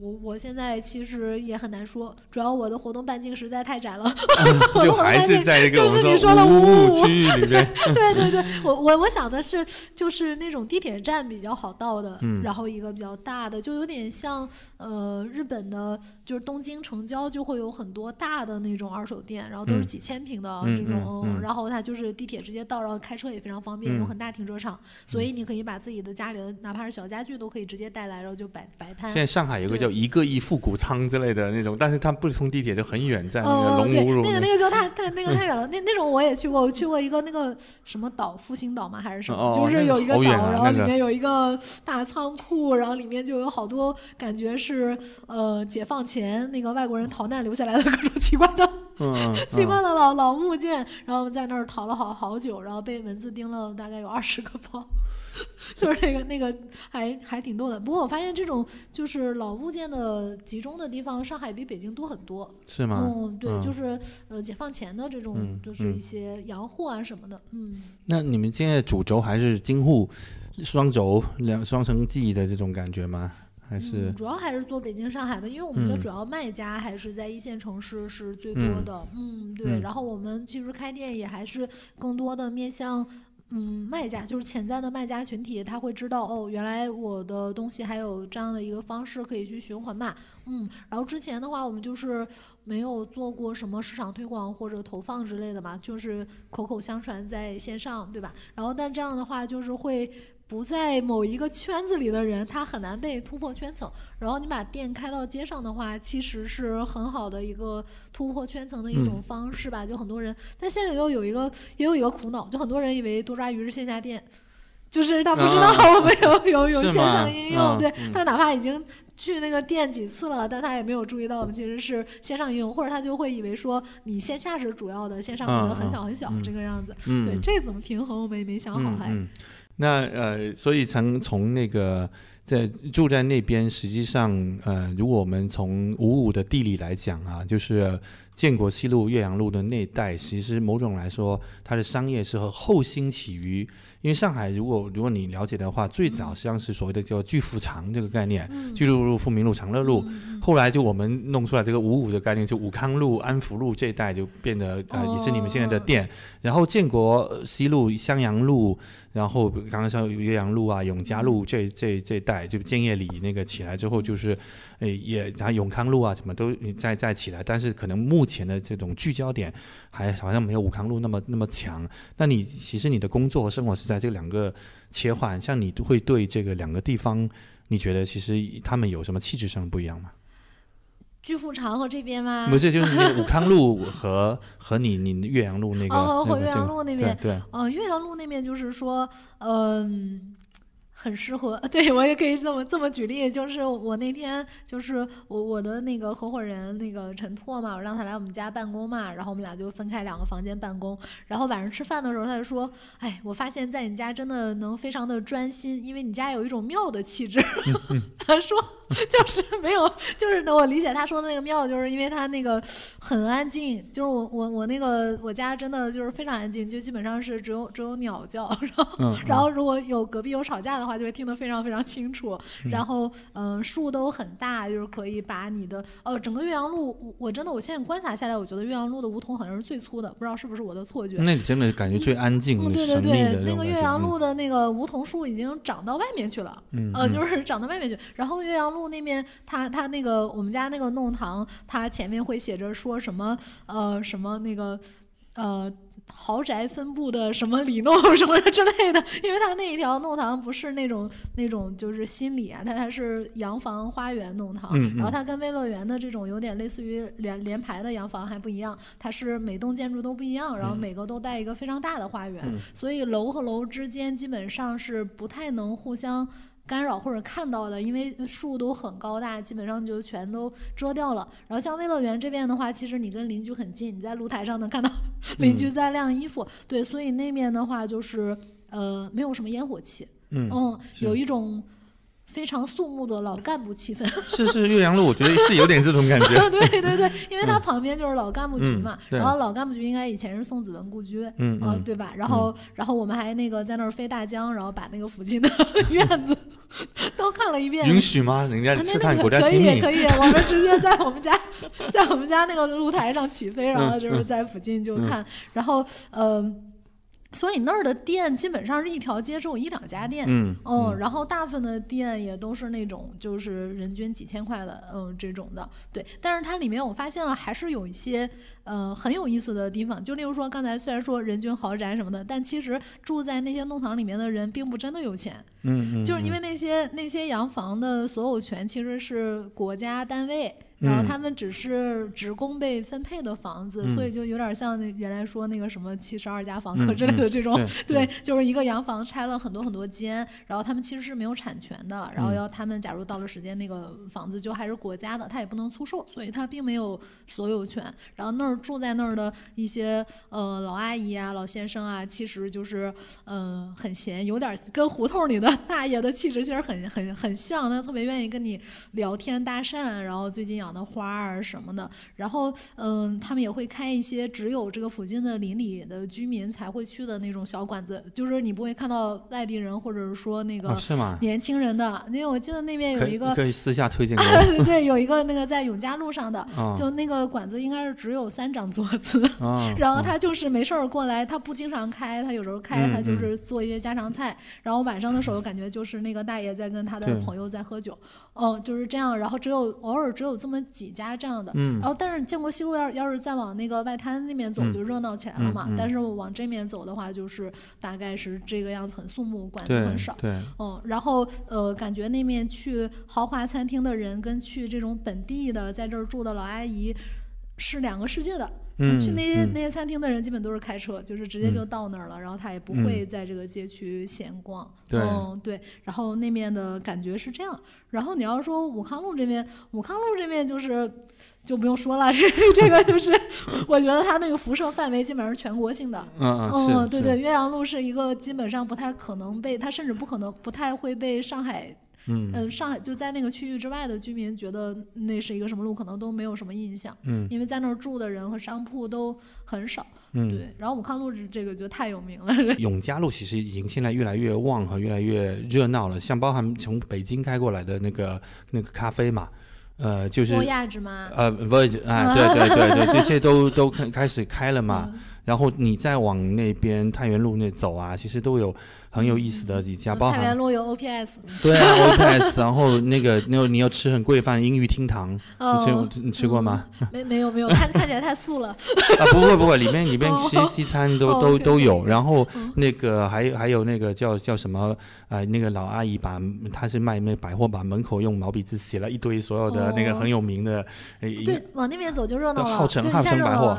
我我现在其实也很难说，主要我的活动半径实在太窄了。[laughs] 就还是在一个就是你说的五五区域里面。[laughs] 对对对，我我我想的是，就是那种地铁站比较好到的，然后一个比较大的，就有点像呃日本的，就是东京城郊就会有很多大的那种二手店，然后都是几千平的这种，然后它就是地铁直接到，然后开车也非常方便，有很大停车场，所以你可以把自己的家里的哪怕是小家具都可以直接带来，然后就摆摆摊。现在上海有个叫。一个亿复古仓之类的那种，但是它不通地铁，就很远，在那个龙湖路。那个那个就太太那个太远了。那那种我也去过，我去过一个那个什么岛，复兴岛吗？还是什么？就是有一个岛，然后里面有一个大仓库，然后里面就有好多感觉是呃解放前那个外国人逃难留下来的各种奇怪的、[laughs] 奇怪的老老物件。然后我们在那儿淘了好好久，然后被蚊子叮了大概有二十个包。[laughs] 就是那个那个还还挺多的，不过我发现这种就是老物件的集中的地方，上海比北京多很多。是吗？嗯，对，就是呃解放前的这种，就是一些洋货啊什么的。嗯。那你们现在主轴还是京沪双轴两双城记的这种感觉吗？还是？主要还是做北京、上海吧，因为我们的主要卖家还是在一线城市是最多的。嗯，对。然后我们其实开店也还是更多的面向。嗯，卖家就是潜在的卖家群体，他会知道哦，原来我的东西还有这样的一个方式可以去循环卖。嗯，然后之前的话，我们就是没有做过什么市场推广或者投放之类的嘛，就是口口相传在线上，对吧？然后但这样的话就是会。不在某一个圈子里的人，他很难被突破圈层。然后你把店开到街上的话，其实是很好的一个突破圈层的一种方式吧。就很多人，但现在又有一个 [laughs] 也有一个苦恼，就很多人以为多抓鱼是线下店，就是他不知道我们有有有线上应用。对他哪怕已经去那个店几次了，但他也没有注意到我们其实是线上应用，或者他就会以为说你线下是主要的，线上可能很小很小这个样子。对，这怎么平衡我们也没想好还。那呃，所以从从那个在住在那边，实际上呃，如果我们从五五的地理来讲啊，就是建国西路、岳阳路的那一带，其实某种来说，它的商业是和后兴起于。因为上海，如果如果你了解的话，最早实际上是所谓的叫巨富长这个概念，巨鹿路、富民路、长乐路，后来就我们弄出来这个五五的概念，就武康路、安福路这一带就变得呃也是你们现在的店，然后建国西路、襄阳路，然后刚刚像岳阳路啊、永嘉路这这这带就建业里那个起来之后，就是诶也然后永康路啊什么都在在起来，但是可能目前的这种聚焦点还好像没有武康路那么那么强。那你其实你的工作和生活是？在这两个切换，像你会对这个两个地方，你觉得其实他们有什么气质上的不一样吗？巨富长和这边吗？不是，就是那个武康路和和你你岳阳路那个，哦，和岳阳路那边，对，哦，岳阳路那边就是说，嗯。很适合，[laughs] 对我也可以这么这么举例，就是我那天就是我我的那个合伙人那个陈拓嘛，我让他来我们家办公嘛，然后我们俩就分开两个房间办公，然后晚上吃饭的时候他就说，哎，我发现在你家真的能非常的专心，因为你家有一种庙的气质。[laughs] 他说 [laughs] 就是没有，就是我理解他说的那个庙，就是因为他那个很安静，就是我我我那个我家真的就是非常安静，就基本上是只有只有鸟叫，然后然后如果有隔壁有吵架的。话就会听得非常非常清楚，然后嗯，树都很大，就是可以把你的呃整个岳阳路，我真的我现在观察下来，我觉得岳阳路的梧桐好像是最粗的，不知道是不是我的错觉。那你真的感觉最安静、嗯对对对，那个岳阳路的那个梧桐树已经长到外面去了，呃，就是长到外面去。然后岳阳路那边，它它那个我们家那个弄堂，它前面会写着说什么呃什么那个呃。豪宅分布的什么里弄什么之类的，因为它那一条弄堂不是那种那种就是新里啊，它它是洋房花园弄堂，然后它跟微乐园的这种有点类似于连连排的洋房还不一样，它是每栋建筑都不一样，然后每个都带一个非常大的花园，所以楼和楼之间基本上是不太能互相。干扰或者看到的，因为树都很高大，基本上就全都遮掉了。然后像微乐园这边的话，其实你跟邻居很近，你在露台上能看到 [laughs] 邻居在晾衣服。对，所以那面的话就是呃，没有什么烟火气。嗯，有一种。非常肃穆的老干部气氛，是是岳阳路，我觉得是有点这种感觉。[laughs] 对对对，因为它旁边就是老干部局嘛，然后老干部局应该以前是宋子文故居，嗯嗯，对吧？然后然后我们还那个在那儿飞大江，然后把那个附近的 [laughs] 院子 [laughs] 都看了一遍。允许吗？人家试探国家可以可以，我们直接在我们家在我们家那个露台上起飞，然后就是在附近就看，然后嗯。所以那儿的店基本上是一条街只有一两家店，嗯，然后大部分的店也都是那种就是人均几千块的，嗯，这种的，对。但是它里面我发现了还是有一些，呃，很有意思的地方。就例如说刚才虽然说人均豪宅什么的，但其实住在那些弄堂里面的人并不真的有钱，嗯嗯，就是因为那些那些洋房的所有权其实是国家单位。然后他们只是职工被分配的房子，所以就有点像那原来说那个什么七十二家房客之类的这种，对，就是一个洋房拆了很多很多间，然后他们其实是没有产权的，然后要他们假如到了时间那个房子就还是国家的，他也不能出售，所以他并没有所有权。然后那儿住在那儿的一些呃老阿姨啊、老先生啊，其实就是嗯很闲，有点跟胡同里的大爷的气质其实很很很像，他特别愿意跟你聊天搭讪，然后最近要。养的花儿什么的，然后嗯，他们也会开一些只有这个附近的邻里的居民才会去的那种小馆子，就是你不会看到外地人或者是说那个年轻人的，因为我记得那边有一个可以私下推荐 [laughs] 对，有一个那个在永嘉路上的，就那个馆子应该是只有三张桌子，[laughs] 然后他就是没事儿过来，他不经常开，他有时候开，他就是做一些家常菜，然后晚上的时候感觉就是那个大爷在跟他的朋友在喝酒，哦，就是这样，然后只有偶尔只有这么。几家这样的，然后但是建国西路要要是再往那个外滩那边走，就热闹起来了嘛。但是往这面走的话，就是大概是这个样子，很肃穆，馆子很少。对，嗯，然后呃，感觉那面去豪华餐厅的人跟去这种本地的在这儿住的老阿姨是两个世界的。去那些那些餐厅的人基本都是开车，就是直接就到那儿了，然后他也不会在这个街区闲逛。嗯，对。然后那面的感觉是这样。然后你要说武康路这边，武康路这边就是就不用说了，[laughs] 这这个就是我觉得它那个辐射范围基本上是全国性的。嗯嗯，对对，岳阳路是一个基本上不太可能被，它甚至不可能不太会被上海。嗯，上海就在那个区域之外的居民觉得那是一个什么路，可能都没有什么印象。嗯，因为在那儿住的人和商铺都很少。嗯，对。然后武康路这个就太有名了。[laughs] 永嘉路其实已经现在越来越旺和越来越热闹了，像包含从北京开过来的那个那个咖啡嘛，呃，就是。沃亚之吗？呃，Voyage 啊，对对对对，这些都都开开始开了嘛。然后你再往那边太原路那走啊，其实都有。很有意思的几家，包含太原路有 OPS，对啊 OPS，然后那个那个你要吃很贵饭，英语厅堂，你吃你吃过吗？没没有没有，看看起来太素了。啊不会不会，里面里面其实西餐都都都有，然后那个还还有那个叫叫什么啊？那个老阿姨把她是卖那百货，把门口用毛笔字写了一堆所有的那个很有名的。对，往那边走就热闹了，号称号称百货。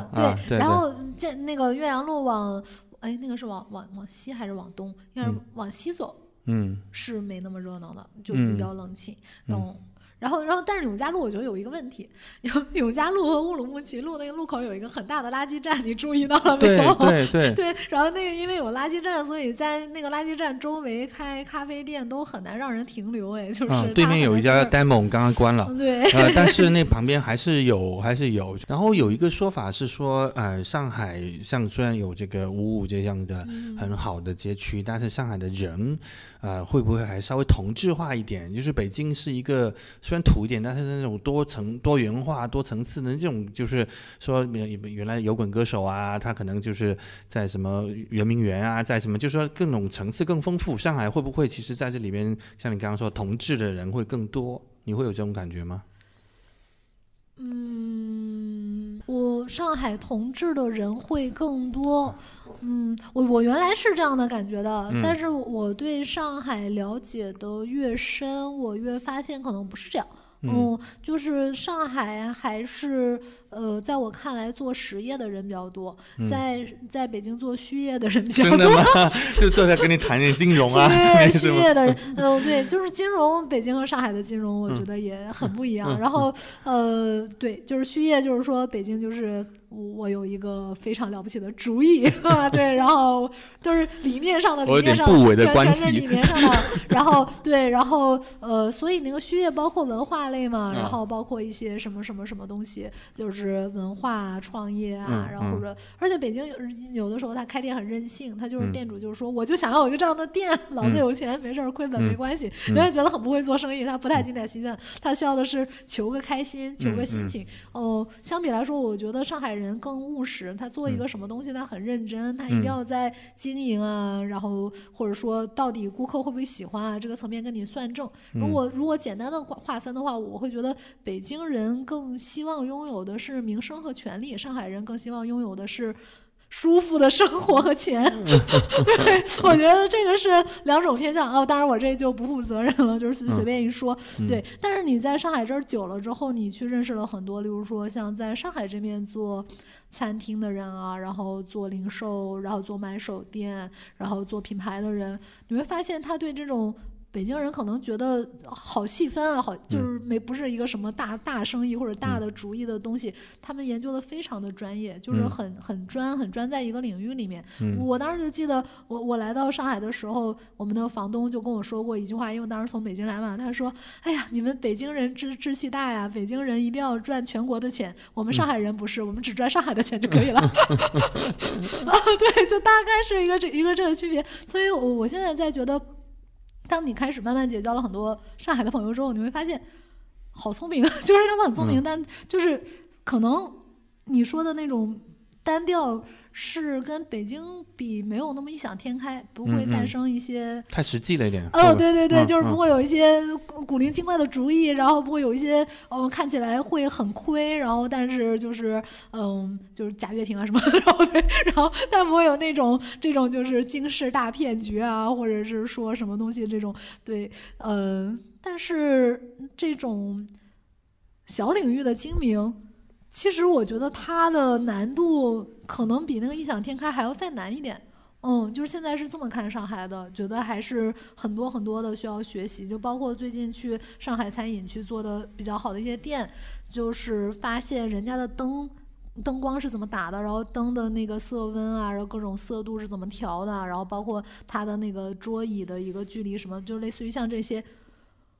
对，然后这那个岳阳路往。哎，那个是往往往西还是往东？应该是往西走，嗯，是没那么热闹的，就比较冷清，然后。然后，然后，但是永嘉路我觉得有一个问题，永永嘉路和乌鲁木齐路那个路口有一个很大的垃圾站，你注意到了没有？对对 [laughs] 对。然后那个因为有垃圾站，所以在那个垃圾站周围开咖啡店都很难让人停留，哎，就是。啊，对面有一家 Demo 刚刚关了。对。呃，但是 [laughs] 那旁边还是有，还是有。然后有一个说法是说，呃，上海像虽然有这个五五这样的很好的街区，但是上海的人，呃，会不会还稍微同质化一点？就是北京是一个。虽然土一点，但是那种多层、多元化、多层次的这种，就是说原来摇滚歌手啊，他可能就是在什么圆明园啊，在什么，就是说各种层次更丰富。上海会不会其实在这里面，像你刚刚说同志的人会更多？你会有这种感觉吗？嗯，我上海同志的人会更多。嗯，我我原来是这样的感觉的，但是我对上海了解的越深，我越发现可能不是这样。嗯，就是上海还是呃，在我看来做实业的人比较多，在在北京做虚业的人比较多。真的吗？[laughs] 就坐下跟你谈点金融啊？虚业的人，嗯，对，就是金融，北京和上海的金融，我觉得也很不一样。然后呃，对，就是虚业，就是说北京就是。我有一个非常了不起的主意，啊，[laughs] 对，然后都是理念上的，理念上的，全是理念上的。[laughs] 然后对，然后呃，所以那个虚业包括文化类嘛，然后包括一些什么什么什么东西，就是文化创业啊，然后或者，而且北京有有的时候他开店很任性，他就是店主就是说，我就想要一个这样的店，老子有钱，没事儿亏本没关系。永远觉得很不会做生意，他不太精打细算，他需要的是求个开心，求个心情。哦，相比来说，我觉得上海。人更务实，他做一个什么东西，他很认真，他一定要在经营啊，然后或者说到底顾客会不会喜欢啊，这个层面跟你算账。如果如果简单的划分的话，我会觉得北京人更希望拥有的是名声和权利，上海人更希望拥有的是。舒服的生活和钱，[laughs] 对，我觉得这个是两种偏向哦。当然，我这就不负责任了，就是随随便一说。对，但是你在上海这儿久了之后，你去认识了很多，例如说像在上海这边做餐厅的人啊，然后做零售，然后做买手店，然后做品牌的人，你会发现他对这种。北京人可能觉得好细分啊，好就是没不是一个什么大大生意或者大的主意的东西，他们研究的非常的专业，就是很很专很专在一个领域里面。我当时就记得我我来到上海的时候，我们的房东就跟我说过一句话，因为当时从北京来嘛，他说：“哎呀，你们北京人志志气大呀，北京人一定要赚全国的钱，我们上海人不是，我们只赚上海的钱就可以了。”啊，[laughs] 对，就大概是一个这一个这个区别，所以我我现在在觉得。当你开始慢慢结交了很多上海的朋友之后，你会发现，好聪明，[laughs] 就是他们很聪明，但就是可能你说的那种单调。是跟北京比没有那么异想天开，不会诞生一些太实际了一点。哦，对对对，就是不会有一些古灵精怪的主意，然后不会有一些嗯看起来会很亏，然后但是就是嗯就是贾跃亭啊什么，然后对，然后但不会有那种这种就是惊世大骗局啊，或者是说什么东西这种对，嗯，但是这种小领域的精明。其实我觉得它的难度可能比那个异想天开还要再难一点，嗯，就是现在是这么看上海的，觉得还是很多很多的需要学习，就包括最近去上海餐饮去做的比较好的一些店，就是发现人家的灯灯光是怎么打的，然后灯的那个色温啊，然后各种色度是怎么调的，然后包括它的那个桌椅的一个距离什么，就类似于像这些，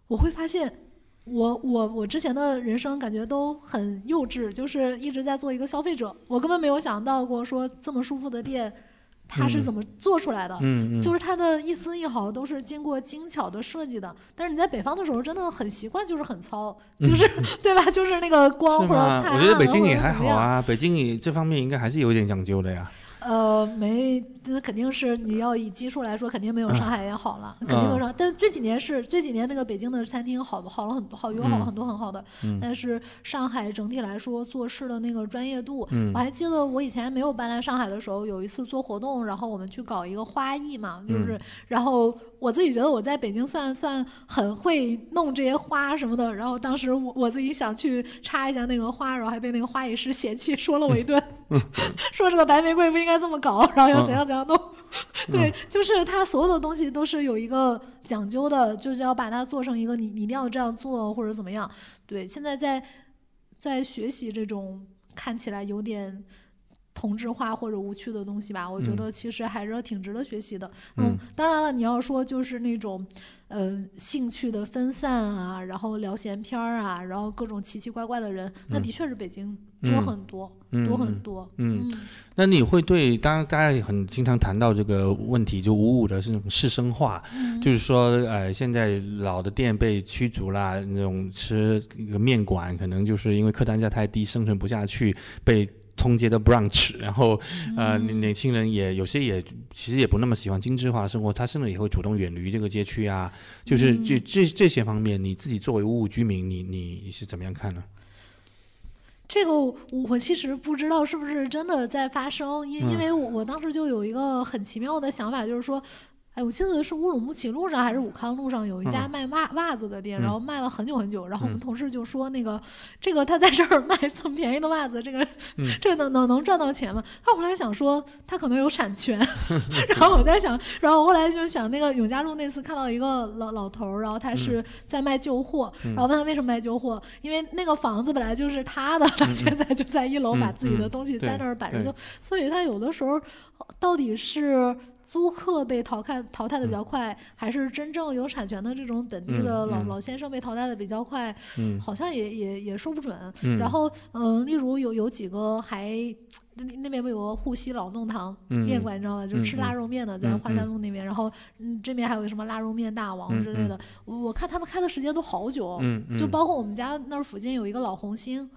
我会发现。我我我之前的人生感觉都很幼稚，就是一直在做一个消费者，我根本没有想到过说这么舒服的店，它是怎么做出来的？嗯就是它的一丝一毫都是经过精巧的设计的。但是你在北方的时候真的很习惯，就是很糙，就是对吧？就是那个光或者太暗我觉得北京也还好啊，北京也这方面应该还是有点讲究的呀。呃，没，那肯定是你要以基数来说，肯定没有上海也好了，肯定没有上。但这几年是这几年那个北京的餐厅好好了很多，好有好了很多很好的。但是上海整体来说做事的那个专业度，我还记得我以前没有搬来上海的时候，有一次做活动，然后我们去搞一个花艺嘛，就是然后我自己觉得我在北京算算很会弄这些花什么的，然后当时我我自己想去插一下那个花，然后还被那个花艺师嫌弃说了我一顿，[laughs] 说这个白玫瑰不应该。这么搞，然后要怎样怎样弄？[laughs] 对，就是它所有的东西都是有一个讲究的，就是要把它做成一个你你一定要这样做或者怎么样。对，现在在在学习这种看起来有点同质化或者无趣的东西吧，我觉得其实还是挺值得学习的。嗯，当然了，你要说就是那种。呃，兴趣的分散啊，然后聊闲篇儿啊，然后各种奇奇怪怪的人，那的确是北京多很多，多很多。嗯，那你会对，当然大家也很经常谈到这个问题，就五五的这种市生化，就是说，呃，现在老的店被驱逐啦，那种吃一个面馆，可能就是因为客单价太低，生存不下去，被。通街的 brunch，然后呃，年轻人也有些也其实也不那么喜欢精致化生活，他甚至也会主动远离这个街区啊。就是这这这些方面，你自己作为五五居民，你你是怎么样看呢？这个我其实不知道是不是真的在发生，因因为我当时就有一个很奇妙的想法，就是说。哎，我记得是乌鲁木齐路上还是武康路上有一家卖袜袜子的店，然后卖了很久很久。然后我们同事就说：“那个，这个他在这儿卖这么便宜的袜子，这个 [laughs] 这个能能能赚到钱吗？”他后来想说他可能有产权。[laughs] 然后我在想，然后后来就想那个永嘉路那次看到一个老老头儿，然后他是在卖旧货，然后问他为什么卖旧货，因为那个房子本来就是他的，他现在就在一楼把自己的东西在那儿摆着，就所以他有的时候到底是。租客被淘汰淘汰的比较快，还是真正有产权的这种本地的老老先生被淘汰的比较快？好像也也也说不准。然后，嗯，例如有有几个还。那边不有个沪西老弄堂面馆，你知道吗？就是吃腊肉面的，在华山路那边。然后，嗯，这边还有什么腊肉面大王之类的。我看他们开的时间都好久，就包括我们家那儿附近有一个老红星，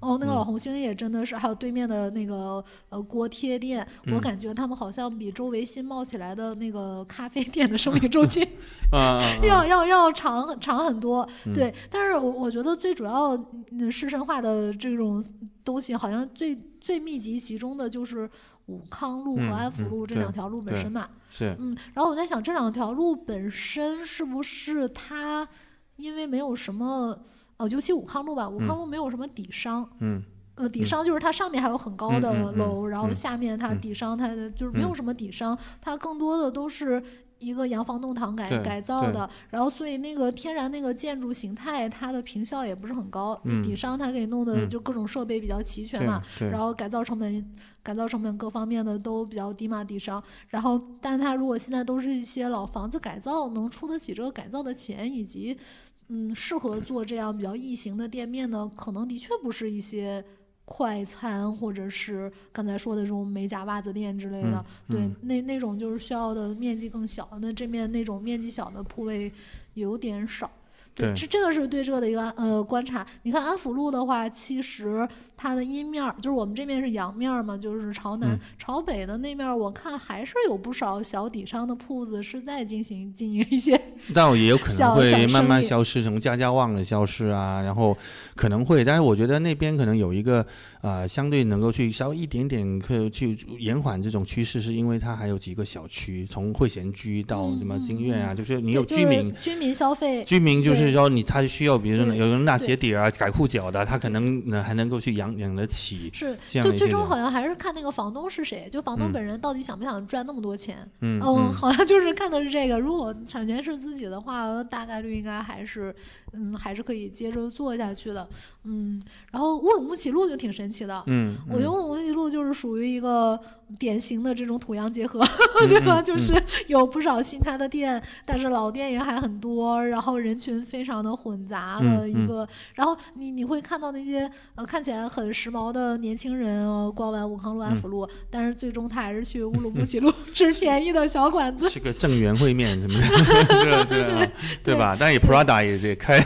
哦，那个老红星也真的是，还有对面的那个呃锅贴店，我感觉他们好像比周围新冒起来的那个咖啡店的生命周期 [laughs] [laughs] 要要要长长很多。对，但是我我觉得最主要市生化的这种东西，好像最。最密集集中的就是武康路和安福路这两条路本身嘛，是，嗯，然后我在想这两条路本身是不是它因为没有什么，哦，尤其武康路吧，武康路没有什么底商，嗯，呃，底商就是它上面还有很高的楼，然后下面它底商它的就是没有什么底商，它更多的都是。一个洋房弄堂改改造的，然后所以那个天然那个建筑形态，它的平效也不是很高。底商它给弄的就各种设备比较齐全嘛，然后改造成本、改造成本各方面的都比较低嘛。底商，然后但它如果现在都是一些老房子改造，能出得起这个改造的钱，以及嗯适合做这样比较异形的店面呢，可能的确不是一些。快餐，或者是刚才说的这种美甲袜子店之类的，对，那那种就是需要的面积更小。那这面那种面积小的铺位有点少。对，这这个是对这个的一个呃观察。你看安福路的话，其实它的阴面儿，就是我们这边是阳面嘛，就是朝南、朝北的那面，我看还是有不少小底商的铺子是在进行经营一些。[laughs] 但也有可能会慢慢消失，从家家旺的消失啊，然后可能会，但是我觉得那边可能有一个呃相对能够去稍微一点点可去延缓这种趋势，是因为它还有几个小区，从汇贤居到什么金苑啊，就是你有居民居民消费，居民就是。是说你他需要，比如说有人纳鞋底啊、改裤脚的，他可能能还能够去养养得起。是，就最终好像还是看那个房东是谁，就房东本人到底想不想赚那么多钱。嗯嗯，好像就是看的是这个。如果产权是自己的话，大概率应该还是嗯还是可以接着做下去的。嗯，然后乌鲁木齐路就挺神奇的。嗯，我觉得乌鲁木齐路就是属于一个。典型的这种土洋结合，[laughs] 对吧？就是有不少新开的店，但是老店也还很多，然后人群非常的混杂的一个。然后你你会看到那些呃看起来很时髦的年轻人逛完武康路、安福路，但是最终他还是去乌鲁木齐路 [laughs] 吃便宜的小馆子，吃个正源烩面什么的，对对对吧？但也 Prada 也得开。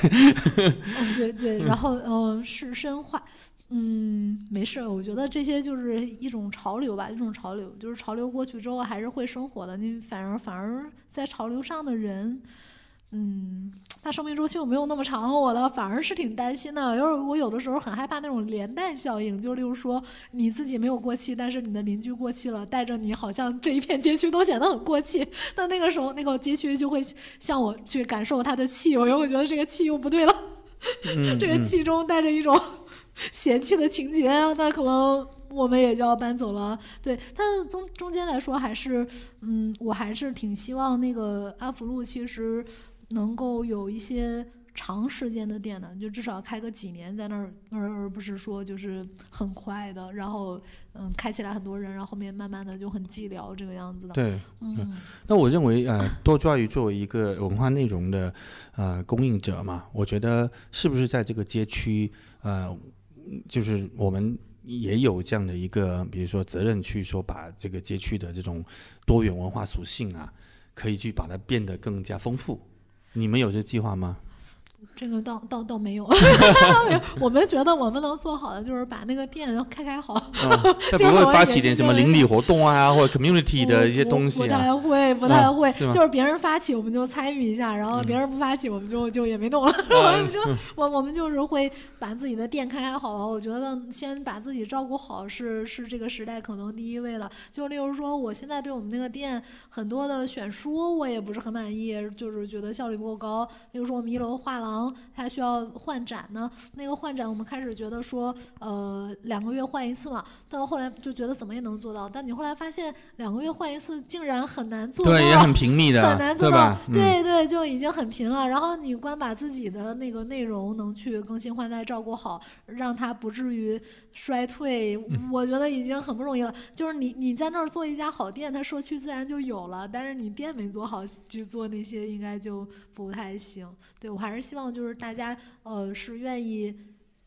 [laughs] 对对，然后嗯是深化。嗯，没事，我觉得这些就是一种潮流吧，一种潮流，就是潮流过去之后还是会生活的。你反而反而在潮流上的人。嗯，他生命周期又没有那么长，我的反而是挺担心的。因为我有的时候很害怕那种连带效应，就例如说你自己没有过气，但是你的邻居过气了，带着你好像这一片街区都显得很过气。那那个时候那个街区就会向我去感受他的气，我又会觉得这个气又不对了，[laughs] 这个气中带着一种 [laughs] 嫌弃的情节，那可能我们也就要搬走了。对，但中中间来说还是，嗯，我还是挺希望那个安福路其实。能够有一些长时间的店的，就至少开个几年在那儿，而而不是说就是很快的，然后嗯开起来很多人，然后后面慢慢的就很寂寥这个样子的。对，嗯，那我认为呃多抓鱼作为一个文化内容的呃供应者嘛，我觉得是不是在这个街区呃，就是我们也有这样的一个，比如说责任去说把这个街区的这种多元文化属性啊，可以去把它变得更加丰富。你们有这计划吗？这个倒倒倒没有，我们觉得我们能做好的就是把那个店开开好。[laughs] 不会发起点什么邻里活动啊，或者 community 的一些东西啊？不太会，不太会，就是别人发起我们就参与一下，然后别人不发起我们就就也没动了。我们就 [laughs] 我我们就是会把自己的店开开好。我觉得先把自己照顾好是是这个时代可能第一位的。就例如说，我现在对我们那个店很多的选书我也不是很满意，就是觉得效率不够高。例如说我们一楼画廊。它需要换展呢，那个换展我们开始觉得说，呃，两个月换一次嘛，到后来就觉得怎么也能做到，但你后来发现两个月换一次竟然很难做到，对，也很平密的，很难做到，对对，就已经很平了。然后你光把自己的那个内容能去更新换代照顾好，让它不至于衰退，我觉得已经很不容易了。就是你你在那儿做一家好店，它社区自然就有了，但是你店没做好，去做那些应该就不太行。对我还是希望。就就是大家，呃，是愿意。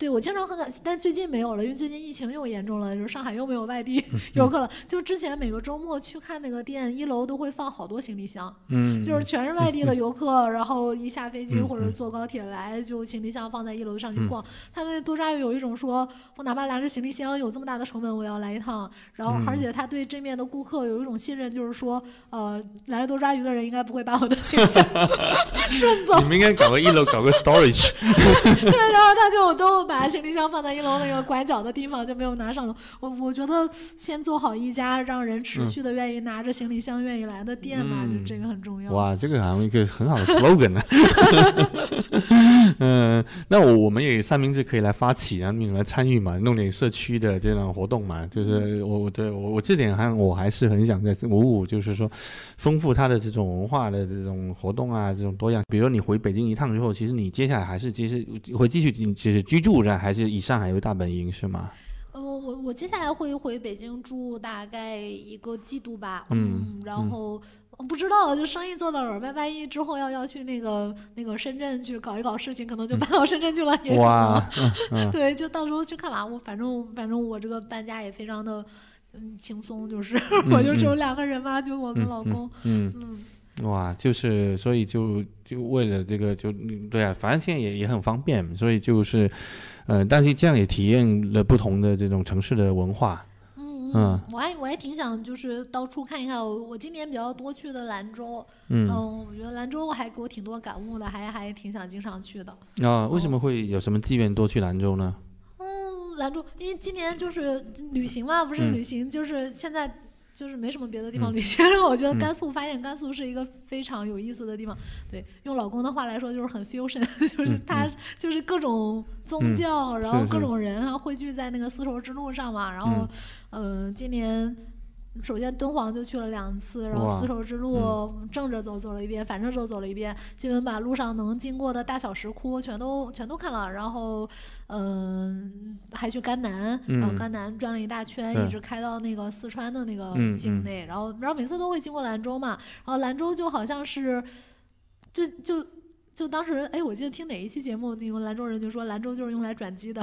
对，我经常很感，但最近没有了，因为最近疫情又严重了，就是上海又没有外地 [laughs] 游客了。就之前每个周末去看那个店，一楼都会放好多行李箱，嗯，就是全是外地的游客，然后一下飞机或者坐高铁来，就行李箱放在一楼上去逛。他们多抓鱼有一种说，我哪怕拿着行李箱有这么大的成本，我要来一趟。然后，而且他对这面的顾客有一种信任，就是说，呃，来多抓鱼的人应该不会把我的行李箱 [laughs] 顺走。[laughs] 你们应该搞个一楼搞个 storage。对，然后他就都。把行李箱放在一楼那个拐角的地方，就没有拿上楼。我我觉得先做好一家让人持续的愿意拿着行李箱愿意来的店嘛，就这个很重要。哇，这个好像一个很好的 slogan 呢。[laughs] 嗯，那我我们也三明治可以来发起啊，你们来参与嘛，弄点社区的这种活动嘛。就是我我对我我这点还我还是很想在五五，就是说丰富它的这种文化的这种活动啊，这种多样。比如你回北京一趟之后，其实你接下来还是其实会继续其实居住。还是以上海为大本营是吗？呃，我我接下来会回北京住大概一个季度吧。嗯，然后不知道，就生意做到了，万万一之后要要去那个那个深圳去搞一搞事情，可能就搬到深圳去了。哇，[laughs] 对，就到时候去看吧。我反正反正我这个搬家也非常的轻松，就是 [laughs] 我就只有两个人嘛，就我跟老公。嗯嗯。哇，就是所以就就为了这个就对啊，反正现在也也很方便，所以就是，呃，但是这样也体验了不同的这种城市的文化。嗯嗯，我还我还挺想就是到处看一看。我我今年比较多去的兰州，嗯，我觉得兰州还给我挺多感悟的，还还挺想经常去的。啊，为什么会有什么机缘多去兰州呢？嗯，兰州因为今年就是旅行嘛，不是旅行，就是现在。就是没什么别的地方旅行，然后我觉得甘肃发现甘肃是一个非常有意思的地方。对，用老公的话来说就是很 fusion，[laughs] 就是他就是各种宗教，然后各种人啊汇聚在那个丝绸之路上嘛。然后，呃，今年。首先敦煌就去了两次，然后丝绸之路正着走走了一遍，反正走走了一遍，基本把路上能经过的大小石窟全都全都看了。然后，嗯，还去甘南，然后甘南转了一大圈，一直开到那个四川的那个境内。然后，然后每次都会经过兰州嘛，然后兰州就好像是，就就。就当时哎，我记得听哪一期节目，那个兰州人就说兰州就是用来转机的。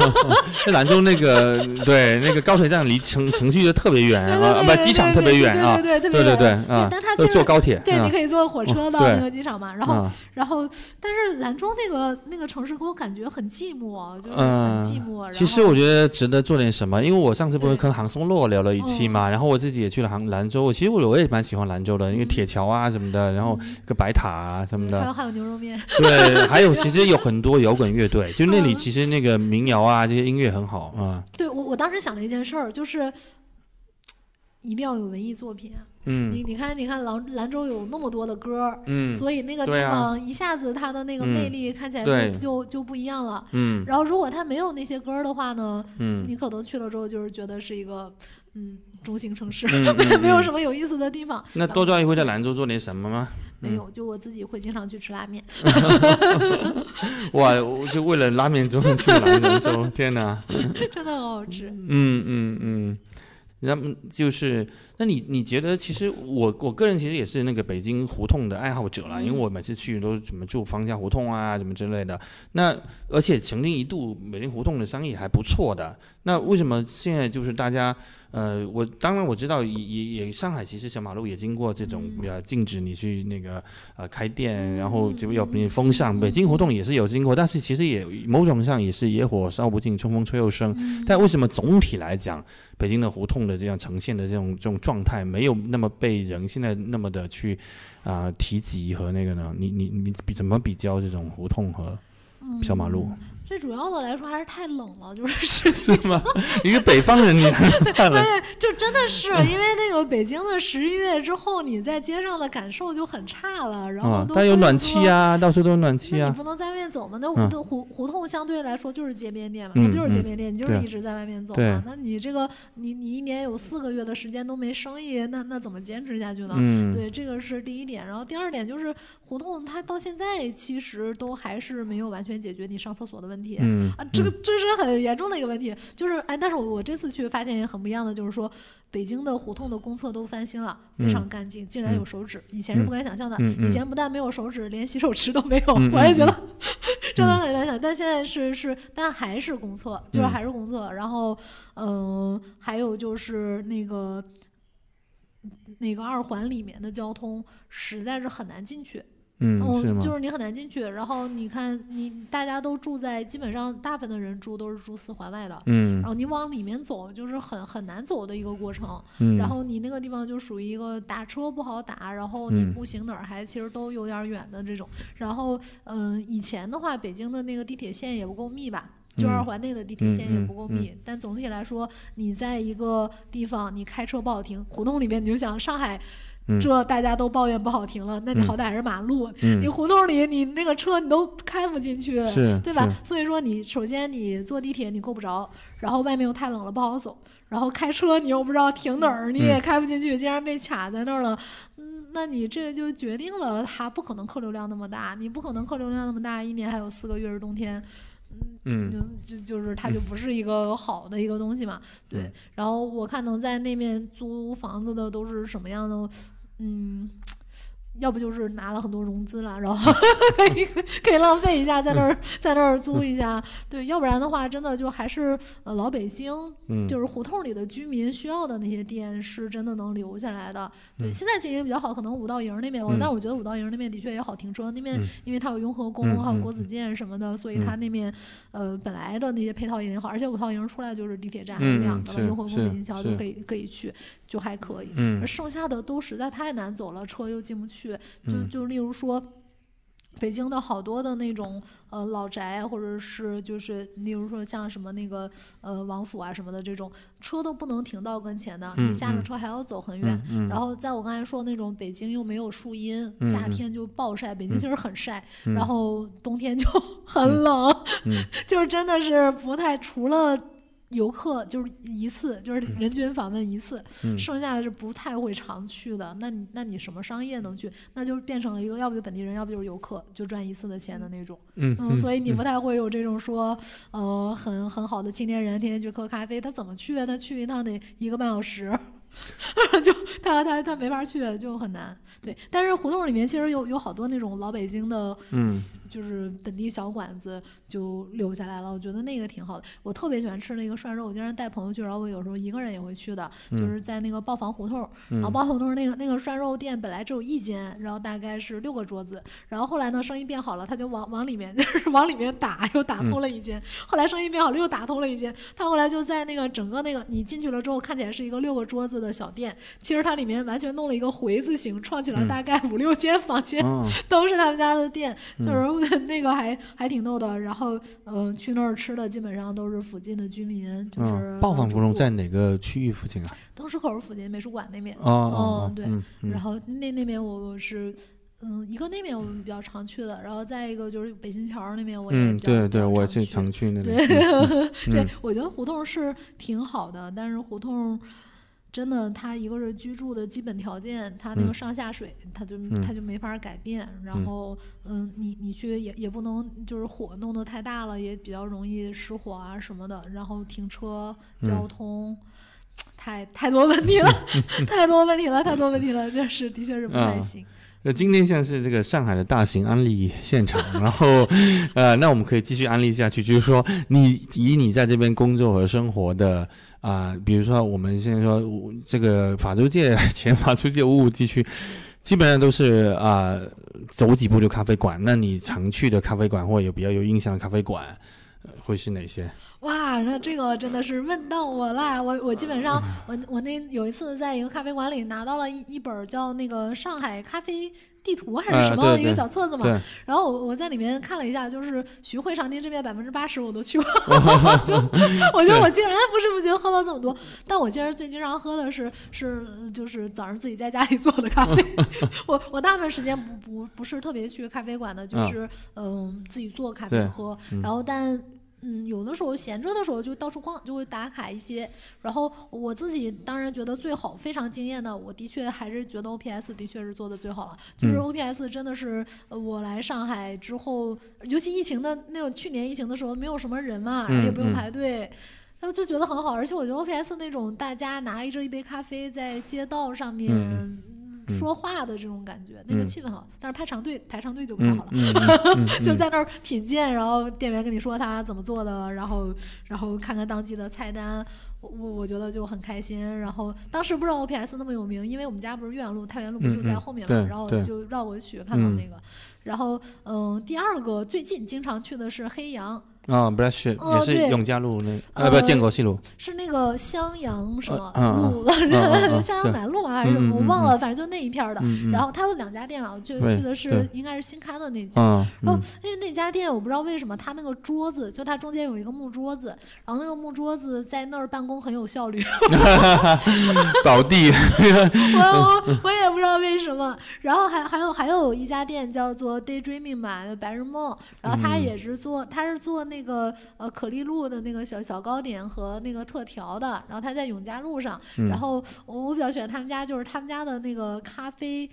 [laughs] 那兰州那个对那个高铁站离城城区就特别远啊，不机场特别远啊，对对对对对对。但它其实坐高铁，对，你可以坐火车到那个机场嘛。然后然后，但是兰州那个那个城市给我感觉很寂寞，就是很寂寞。其实我觉得值得做点什么，因为我上次不是跟杭松洛聊了一期嘛，然后我自己也去了杭兰州。其实我我也蛮喜欢兰州的，因为铁桥啊什么的，然后个白塔啊什么的。还有还有牛肉面。[laughs] 对，还有其实有很多摇滚乐队，就那里其实那个民谣啊这些音乐很好啊。对，我我当时想了一件事儿，就是一定要有文艺作品。嗯。你你看你看兰兰州有那么多的歌，嗯，所以那个地方一下子它的那个魅力看起来就就就不一样了。嗯。然后如果它没有那些歌的话呢，嗯，你可能去了之后就是觉得是一个嗯中型城市，没 [laughs] 没有什么有意思的地方。那多抓一会在兰州做点什么吗？没有，就我自己会经常去吃拉面。[laughs] 哇，我就为了拉面专门去兰州，天哪！[laughs] 真的很好吃。嗯嗯嗯，然后就是，那你你觉得，其实我我个人其实也是那个北京胡同的爱好者了，因为我每次去都怎么住方家胡同啊，什么之类的。那而且曾经一度北京胡同的生意还不错的。那为什么现在就是大家？呃，我当然我知道，也也也上海其实小马路也经过这种呃禁止你去那个呃开店，然后就要你封上。北京胡同也是有经过，但是其实也某种上也是野火烧不尽，春风吹又生。但为什么总体来讲，北京的胡同的这样呈现的这种这种状态，没有那么被人现在那么的去啊提及和那个呢？你你你比怎么比较这种胡同和小马路？最主要的来说还是太冷了，就是 [laughs] 是吗？[laughs] 一个北方人，你太冷。对，就真的是因为那个北京的十一月之后，你在街上的感受就很差了。然后但有暖气啊，到处都有暖气啊。你不能在外面走嘛？那胡同胡胡同相对来说就是街边店嘛，它不就是街边店？你就是一直在外面走嘛。那你这个你你一年有四个月的时间都没生意，那那怎么坚持下去呢？对，这个是第一点。然后第二点就是胡同它到现在其实都还是没有完全解决你上厕所的问题。嗯啊，这个这是很严重的一个问题，就是哎，但是我这次去发现也很不一样的，就是说北京的胡同的公厕都翻新了，非常干净，竟然有手纸，以前是不敢想象的。以前不但没有手纸，连洗手池都没有，我也觉得 [laughs] 真的很难想。但现在是是，但还是公厕，就是还是公厕。然后嗯，还有就是那个那个二环里面的交通实在是很难进去。嗯，是就是你很难进去。然后你看，你大家都住在，基本上大部分的人住都是住四环外的。嗯。然后你往里面走，就是很很难走的一个过程。嗯。然后你那个地方就属于一个打车不好打，然后你步行哪儿还其实都有点远的这种。然后，嗯，以前的话，北京的那个地铁线也不够密吧？就二环内的地铁线也不够密。但总体来说，你在一个地方，你开车不好停，胡同里面你就想上海。这大家都抱怨不好停了，那你好歹还是马路，你胡同里你那个车你都开不进去，对吧？所以说你首先你坐地铁你够不着，然后外面又太冷了不好走，然后开车你又不知道停哪儿，你也开不进去，竟然被卡在那儿了。嗯，那你这就决定了它不可能客流量那么大，你不可能客流量那么大，一年还有四个月是冬天，嗯，就就就是它就不是一个好的一个东西嘛。对，然后我看能在那面租房子的都是什么样的？嗯，要不就是拿了很多融资了，然后 [laughs] 可以可以浪费一下，在那儿在那儿租一下，对，要不然的话，真的就还是呃老北京，就是胡同里的居民需要的那些店，是真的能留下来的。对，现在经营比较好，可能五道营那边，但是我觉得五道营那边的确也好停车，那边因为它有雍和宫，还有国子监什么的，所以它那边呃本来的那些配套也挺好，而且五道营出来就是地铁站，两个雍和宫、北京桥都可以可以去。就还可以，剩下的都实在太难走了，车又进不去。就就例如说，北京的好多的那种呃老宅，或者是就是例如说像什么那个呃王府啊什么的这种，车都不能停到跟前的，你下了车还要走很远。然后在我刚才说那种北京又没有树荫，夏天就暴晒，北京其实很晒，然后冬天就 [laughs] 很冷，[laughs] 就是真的是不太除了。游客就是一次，就是人均访问一次，剩下的是不太会常去的。那你那你什么商业能去？那就变成了一个，要不就本地人，要不就是游客，就赚一次的钱的那种。嗯嗯，所以你不太会有这种说，呃，很很好的青年人天天去喝咖啡，他怎么去啊？他去一趟得一个半小时。[laughs] 就他他他没法去，就很难。对，但是胡同里面其实有有好多那种老北京的，嗯，就是本地小馆子就留下来了。我觉得那个挺好的。我特别喜欢吃那个涮肉，我经常带朋友去，然后我有时候一个人也会去的，就是在那个豹房胡同。然后豹房胡同那个那个涮肉店本来只有一间，然后大概是六个桌子，然后后来呢生意变好了，他就往往里面 [laughs] 就是往里面打，又打通了一间。后来生意变好了，又打通了一间。他后来就在那个整个那个你进去了之后，看起来是一个六个桌子的小店，其实它里面完全弄了一个回字形，创起。大概五六间房间 [laughs] 都是他们家的店，就是那个还还挺逗的。然后，嗯，去那儿吃的基本上都是附近的居民，就是暴坊胡同在哪个区域附近啊？东石口附近美术馆那边。哦嗯，对。然后那那边我是，嗯，一个那边我们比较常去的，然后再一个就是北新桥那边我也比较对对，我是常去那边。[laughs] 对，我觉得胡同是挺好的，但是胡同。真的，他一个是居住的基本条件，他那个上下水，他就他就没法改变。然后，嗯，你你去也也不能就是火弄得太大了，也比较容易失火啊什么的。然后停车、交通，太太多问题了，[laughs] 太多问题了，太多问题了，这是的确是不太行。那今天像是这个上海的大型安利现场，[laughs] 然后，呃，那我们可以继续安利下去，就是说，你以你在这边工作和生活的。啊，比如说我们现在说这个法租界前法租界五五地区，基本上都是啊走几步就咖啡馆。那你常去的咖啡馆或有比较有印象的咖啡馆，会是哪些？哇，那这个真的是问到我了。我我基本上我我那有一次在一个咖啡馆里拿到了一一本叫那个上海咖啡。地图还是什么一个小册子嘛，[laughs] 然后我我在里面看了一下，就是徐汇长汀这边百分之八十我都去过，[laughs] 就 [laughs] 我觉得我竟然不知不觉喝了这么多。但我其实最经常喝的是是就是早上自己在家里做的咖啡。我我大部分时间不不不是特别去咖啡馆的，就是嗯自己做咖啡喝，然后但。嗯，有的时候闲着的时候就到处逛，就会打卡一些。然后我自己当然觉得最好、非常惊艳的，我的确还是觉得 O P S 的确是做的最好了。就是 O P S 真的是我来上海之后，尤其疫情的那种去年疫情的时候，没有什么人嘛，也不用排队，然后就觉得很好。而且我觉得 O P S 那种大家拿着一杯咖啡在街道上面。说话的这种感觉，那个气氛好，但是排长队排长队就不太好了，[laughs] 就在那儿品鉴，然后店员跟你说他怎么做的，然后然后看看当季的菜单，我我觉得就很开心。然后当时不知道 O P S 那么有名，因为我们家不是岳阳路、太原路不就在后面嘛，然后就绕过去看到那个。然后嗯，第二个最近经常去的是黑羊。啊，不是，也是永嘉路那，呃，不，建国西路，是那个襄阳什么路，襄阳南路啊，还是什么我忘了，反正就那一片的。然后他有两家店啊，就去的是应该是新开的那家。然后因为那家店我不知道为什么，他那个桌子就它中间有一个木桌子，然后那个木桌子在那儿办公很有效率。[laughs] 倒地。我我也不知道为什么。然后还还有还有一家店叫做 Daydreaming 嘛，白日梦。然后他也是做，他是做那。那个呃可丽露的那个小小糕点和那个特调的，然后他在永嘉路上，然后我我比较喜欢他们家，就是他们家的那个咖啡，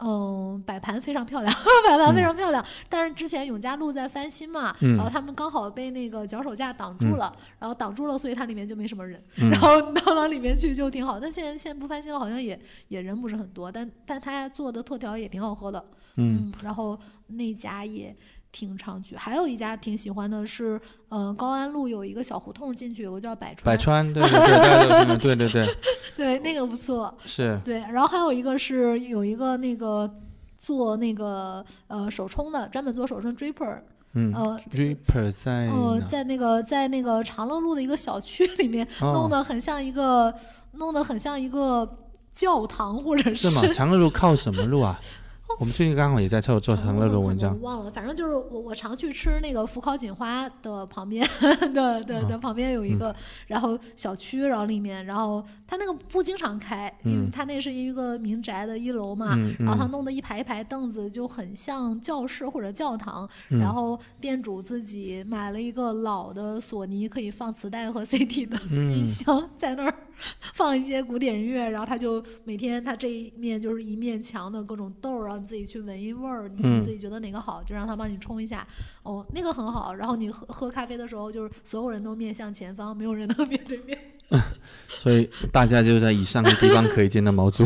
嗯，摆盘非常漂亮，[laughs] 摆盘非常漂亮。但是之前永嘉路在翻新嘛，然后他们刚好被那个脚手架挡住了，然后挡住了，所以它里面就没什么人。然后到了里面去就挺好，但现在现在不翻新了，好像也也人不是很多，但但他做的特调也挺好喝的。嗯，然后那家也。挺常去，还有一家挺喜欢的是，呃，高安路有一个小胡同进去，有个叫百川。百川，对对对，对 [laughs] 对对。[laughs] 对，那个不错。是。对，然后还有一个是有一个那个做那个呃手冲的，专门做手冲 dripper。嗯。呃，dripper 在。呃，在那个在那个长乐路的一个小区里面，弄得很像一个，弄得很像一个教堂，或者是。是吗？长乐路靠什么路啊？[laughs] [laughs] 我们最近刚好也在做做成了个文章，忘了，反正就是我我常去吃那个福考锦花的旁边 [laughs] 的的的旁边有一个，然后小区，然后里面，然后他那个不经常开，因为他那是一个民宅的一楼嘛，然后他弄的一排一排凳子就很像教室或者教堂，然后店主自己买了一个老的索尼可以放磁带和 [laughs] CD 的音箱在那儿。放一些古典乐，然后他就每天他这一面就是一面墙的各种豆儿，自己去闻一味儿，你自己觉得哪个好，就让他帮你冲一下。哦，那个很好。然后你喝喝咖啡的时候，就是所有人都面向前方，没有人能面对面。[laughs] 所以大家就在以上的地方可以见到毛猪。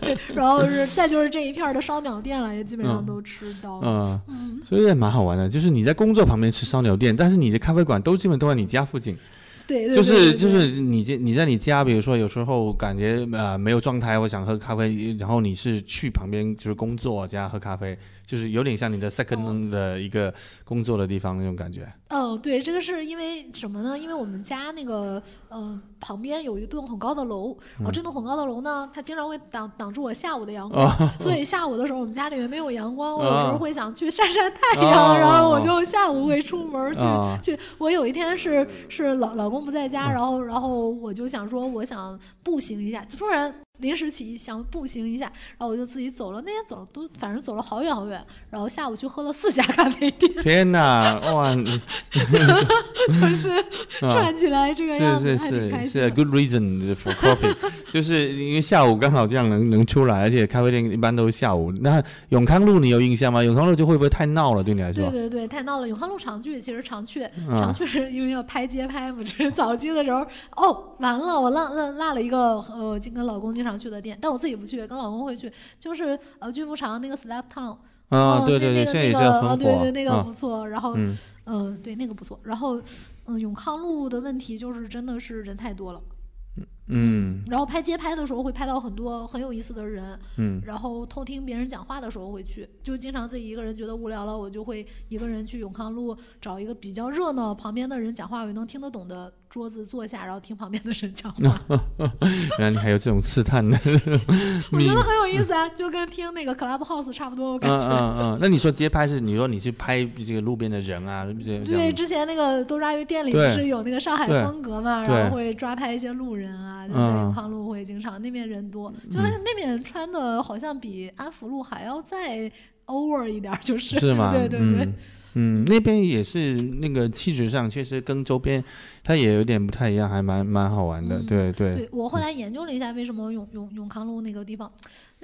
对，[laughs] 然后是再就是这一片的烧鸟店了，也基本上都吃到了。嗯，所以也蛮好玩的，就是你在工作旁边吃烧鸟店，但是你的咖啡馆都基本都在你家附近。对，就是就是你这你在你家，比如说有时候感觉呃没有状态，我想喝咖啡，然后你是去旁边就是工作家喝咖啡。就是有点像你的 second 的一个工作的地方那种感觉。哦，对，这个是因为什么呢？因为我们家那个呃旁边有一栋很高的楼，然后这栋很高的楼呢，它经常会挡挡住我下午的阳光，[laughs] 所以下午的时候我们家里面没有阳光，我有时候会想去晒晒太阳，然后我就下午会出门去去。我有一天是是老老公不在家，然后然后我就想说我想步行一下，突然。临时起意想步行一下，然后我就自己走了。那天走了都，反正走了好远好远。然后下午去喝了四家咖啡店。[laughs] 天哪，哇！[laughs] 就是转起来这个样子，是是是是 good reason for coffee，[laughs] 就是因为下午刚好这样能能出来，而且咖啡店一般都是下午。那永康路你有印象吗？永康路就会不会太闹了？对你来说？对对对，太闹了。永康路常去，其实常去，常去是因为要拍街拍嘛。这是早期的时候，哦，完了，我落落落了一个呃，就跟老公经常。去的店，但我自己不去，跟老公会去。就是呃，巨富长那个 Slap Town，啊，对对对，现在也是很火，对对，那个不错。然后，嗯，对，那个不错。然后，嗯，永康路的问题就是真的是人太多了。嗯，然后拍街拍的时候会拍到很多很有意思的人，嗯，然后偷听别人讲话的时候会去，就经常自己一个人觉得无聊了，我就会一个人去永康路找一个比较热闹，旁边的人讲话我能听得懂的桌子坐下，然后听旁边的人讲话。[laughs] 原来你还有这种刺探的，[laughs] 我觉得很有意思啊，就跟听那个 Club House 差不多，我感觉。嗯嗯。那你说街拍是你说你去拍这个路边的人啊？对，之前那个多抓鱼店里不是有那个上海风格嘛，然后会抓拍一些路人啊。在永康路会经常那边人多，就那那边穿的好像比安福路还要再 over 一点，就是是吗？[laughs] 对对对，嗯，那边也是那个气质上确实跟周边它也有点不太一样，还蛮蛮好玩的，对对。对我后来研究了一下，为什么永永永康路那个地方。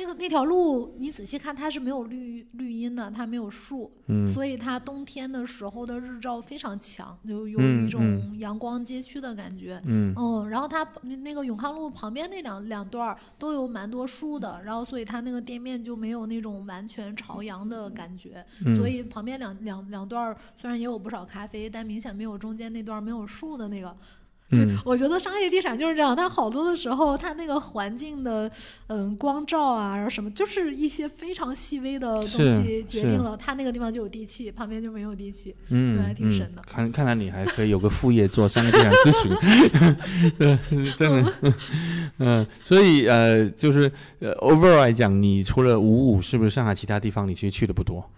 那个那条路，你仔细看，它是没有绿绿荫的，它没有树，所以它冬天的时候的日照非常强，就有一种阳光街区的感觉。嗯，然后它那个永康路旁边那两两段都有蛮多树的，然后所以它那个店面就没有那种完全朝阳的感觉。所以旁边两两两段虽然也有不少咖啡，但明显没有中间那段没有树的那个。对，我觉得商业地产就是这样，它好多的时候，它那个环境的，嗯，光照啊，然后什么，就是一些非常细微的东西决定了它那个地方就有地气，旁边就没有地气，嗯，还挺神的。看，看来你还可以有个副业做商业地产咨询，对 [laughs] 真的，嗯，所以呃，就是呃，overall 来讲，你除了五五，是不是上海其他地方你其实去的不多？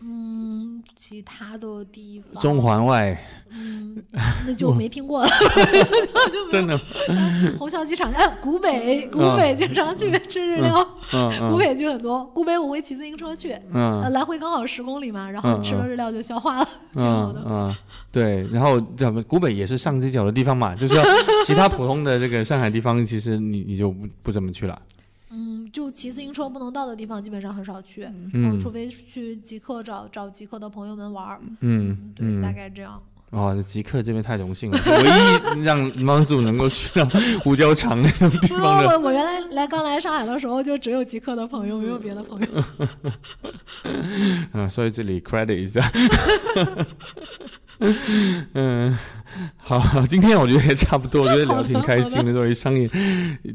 嗯，其他的地方，中环外，嗯，那就 [laughs] 没听过了，[laughs] 真的。[laughs] 虹桥机场，哎，古北，古北经常去吃日料，古北去很多。古北我会骑自行车去，嗯，来回刚好十公里嘛，然后吃了日料就消化了，挺好的。嗯，对，然后咱们古北也是上街角的地方嘛，就是其他普通的这个上海地方，其实你你就不不怎么去了。嗯，就骑自行车不能到的地方，基本上很少去，嗯，除非去极客找找极客的朋友们玩儿，嗯，对，大概这样。哦，极客这边太荣幸了，唯一让帮主能够去到胡椒厂那种地方我我原来来刚来上海的时候，就只有极客的朋友，没有别的朋友。[laughs] 嗯，所以这里 credit 一下。[laughs] [laughs] 嗯，好，今天我觉得也差不多，我觉得聊挺开心的。作为商业，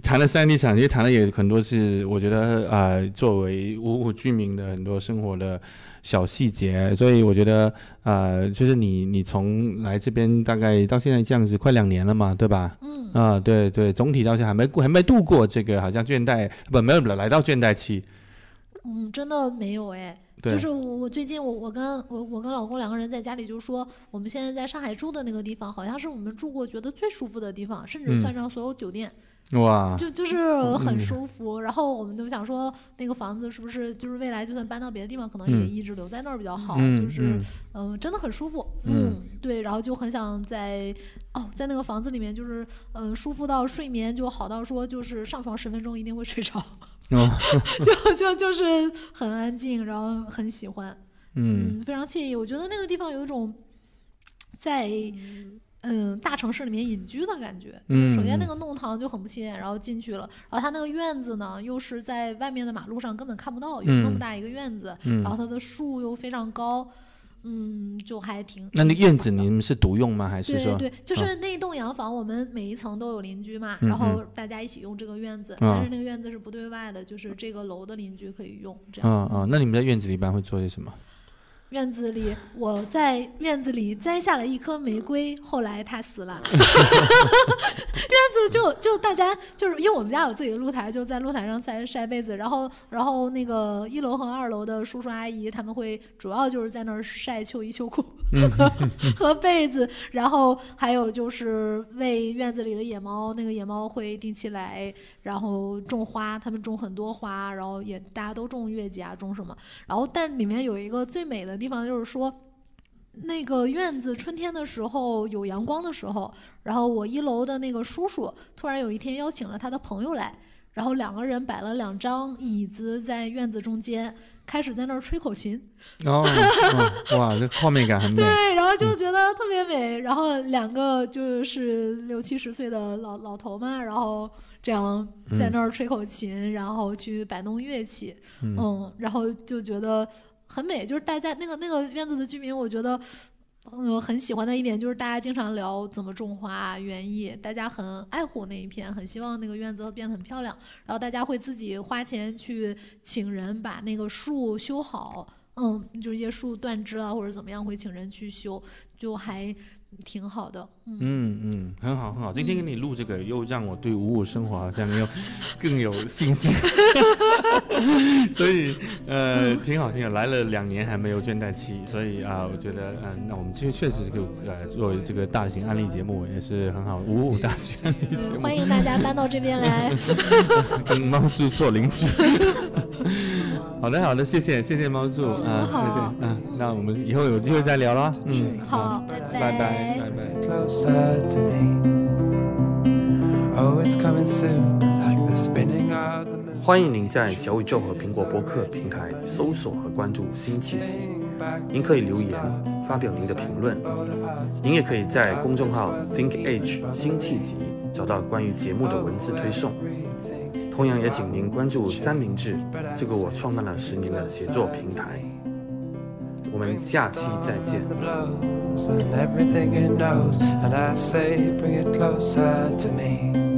谈了三地产，其实谈的也很多是，我觉得啊，作为五五居民的很多生活的小细节。所以我觉得啊，就是你你从来这边大概到现在这样子，快两年了嘛，对吧？嗯。啊，对对，总体到现在还没过，还没度过这个好像倦怠，不没有来到倦怠期。嗯，真的没有哎。就是我，我最近我我跟我我跟老公两个人在家里就说，我们现在在上海住的那个地方，好像是我们住过觉得最舒服的地方，甚至算上所有酒店，哇，就就是很舒服。然后我们就想说，那个房子是不是就是未来就算搬到别的地方，可能也一直留在那儿比较好，就是嗯，真的很舒服，嗯，对，然后就很想在哦，在那个房子里面，就是嗯，舒服到睡眠就好到说，就是上床十分钟一定会睡着。[laughs] 哦，就就就是很安静，然后很喜欢，嗯，非常惬意。我觉得那个地方有一种在嗯，大城市里面隐居的感觉。嗯，首先那个弄堂就很不起眼，然后进去了，然后它那个院子呢，又是在外面的马路上根本看不到，有那么大一个院子，然后它的树又非常高，嗯，就还挺。那那院子你们是独用吗？还是说？对对，就是那栋洋房，我们每一层都有邻居嘛，然后大家一起用这个院子，但是那个院子是不对外的，就是这个楼的邻居可以用。这样。嗯嗯，那你们在院子里一般会做些什么？院子里，我在院子里栽下了一颗玫瑰，后来它死了。[laughs] 院子就就大家就是因为我们家有自己的露台，就在露台上晒晒被子，然后然后那个一楼和二楼的叔叔阿姨他们会主要就是在那儿晒秋衣秋裤 [laughs] 和被子，然后还有就是喂院子里的野猫，那个野猫会定期来，然后种花，他们种很多花，然后也大家都种月季啊，种什么，然后但里面有一个最美的。地方就是说，那个院子春天的时候有阳光的时候，然后我一楼的那个叔叔突然有一天邀请了他的朋友来，然后两个人摆了两张椅子在院子中间，开始在那儿吹口琴。哦，哇，这画面感很美。[laughs] 对，然后就觉得特别美。然后两个就是六七十岁的老老头嘛，然后这样在那儿吹口琴，然后去摆弄乐器，嗯，然后就觉得。很美，就是大家那个那个院子的居民，我觉得，嗯，很喜欢的一点就是大家经常聊怎么种花园艺，大家很爱护那一片，很希望那个院子变得很漂亮，然后大家会自己花钱去请人把那个树修好，嗯，就是一些树断枝了或者怎么样，会请人去修，就还。挺好的，嗯嗯，很好很好。今天给你录这个，又让我对五五生活好像又更有信心。[laughs] 所以呃，挺好挺好。来了两年还没有倦怠期，所以啊，我觉得嗯，那我们其实确实就呃，作为这个大型案例节目也是很好。五五大型案例节目，欢迎大家搬到这边来，跟猫住做邻居。[laughs] 好的好的，谢谢谢谢猫柱啊，谢谢嗯，那我们以后有机会再聊了，嗯，好，拜拜拜拜。欢迎您在小宇宙和苹果播客平台搜索和关注新契机，您可以留言发表您的评论，您也可以在公众号 Think Age 新契机找到关于节目的文字推送。同样也请您关注三明治这个我创办了十年的写作平台。我们下期再见。And everything it knows, and I say, bring it closer to me.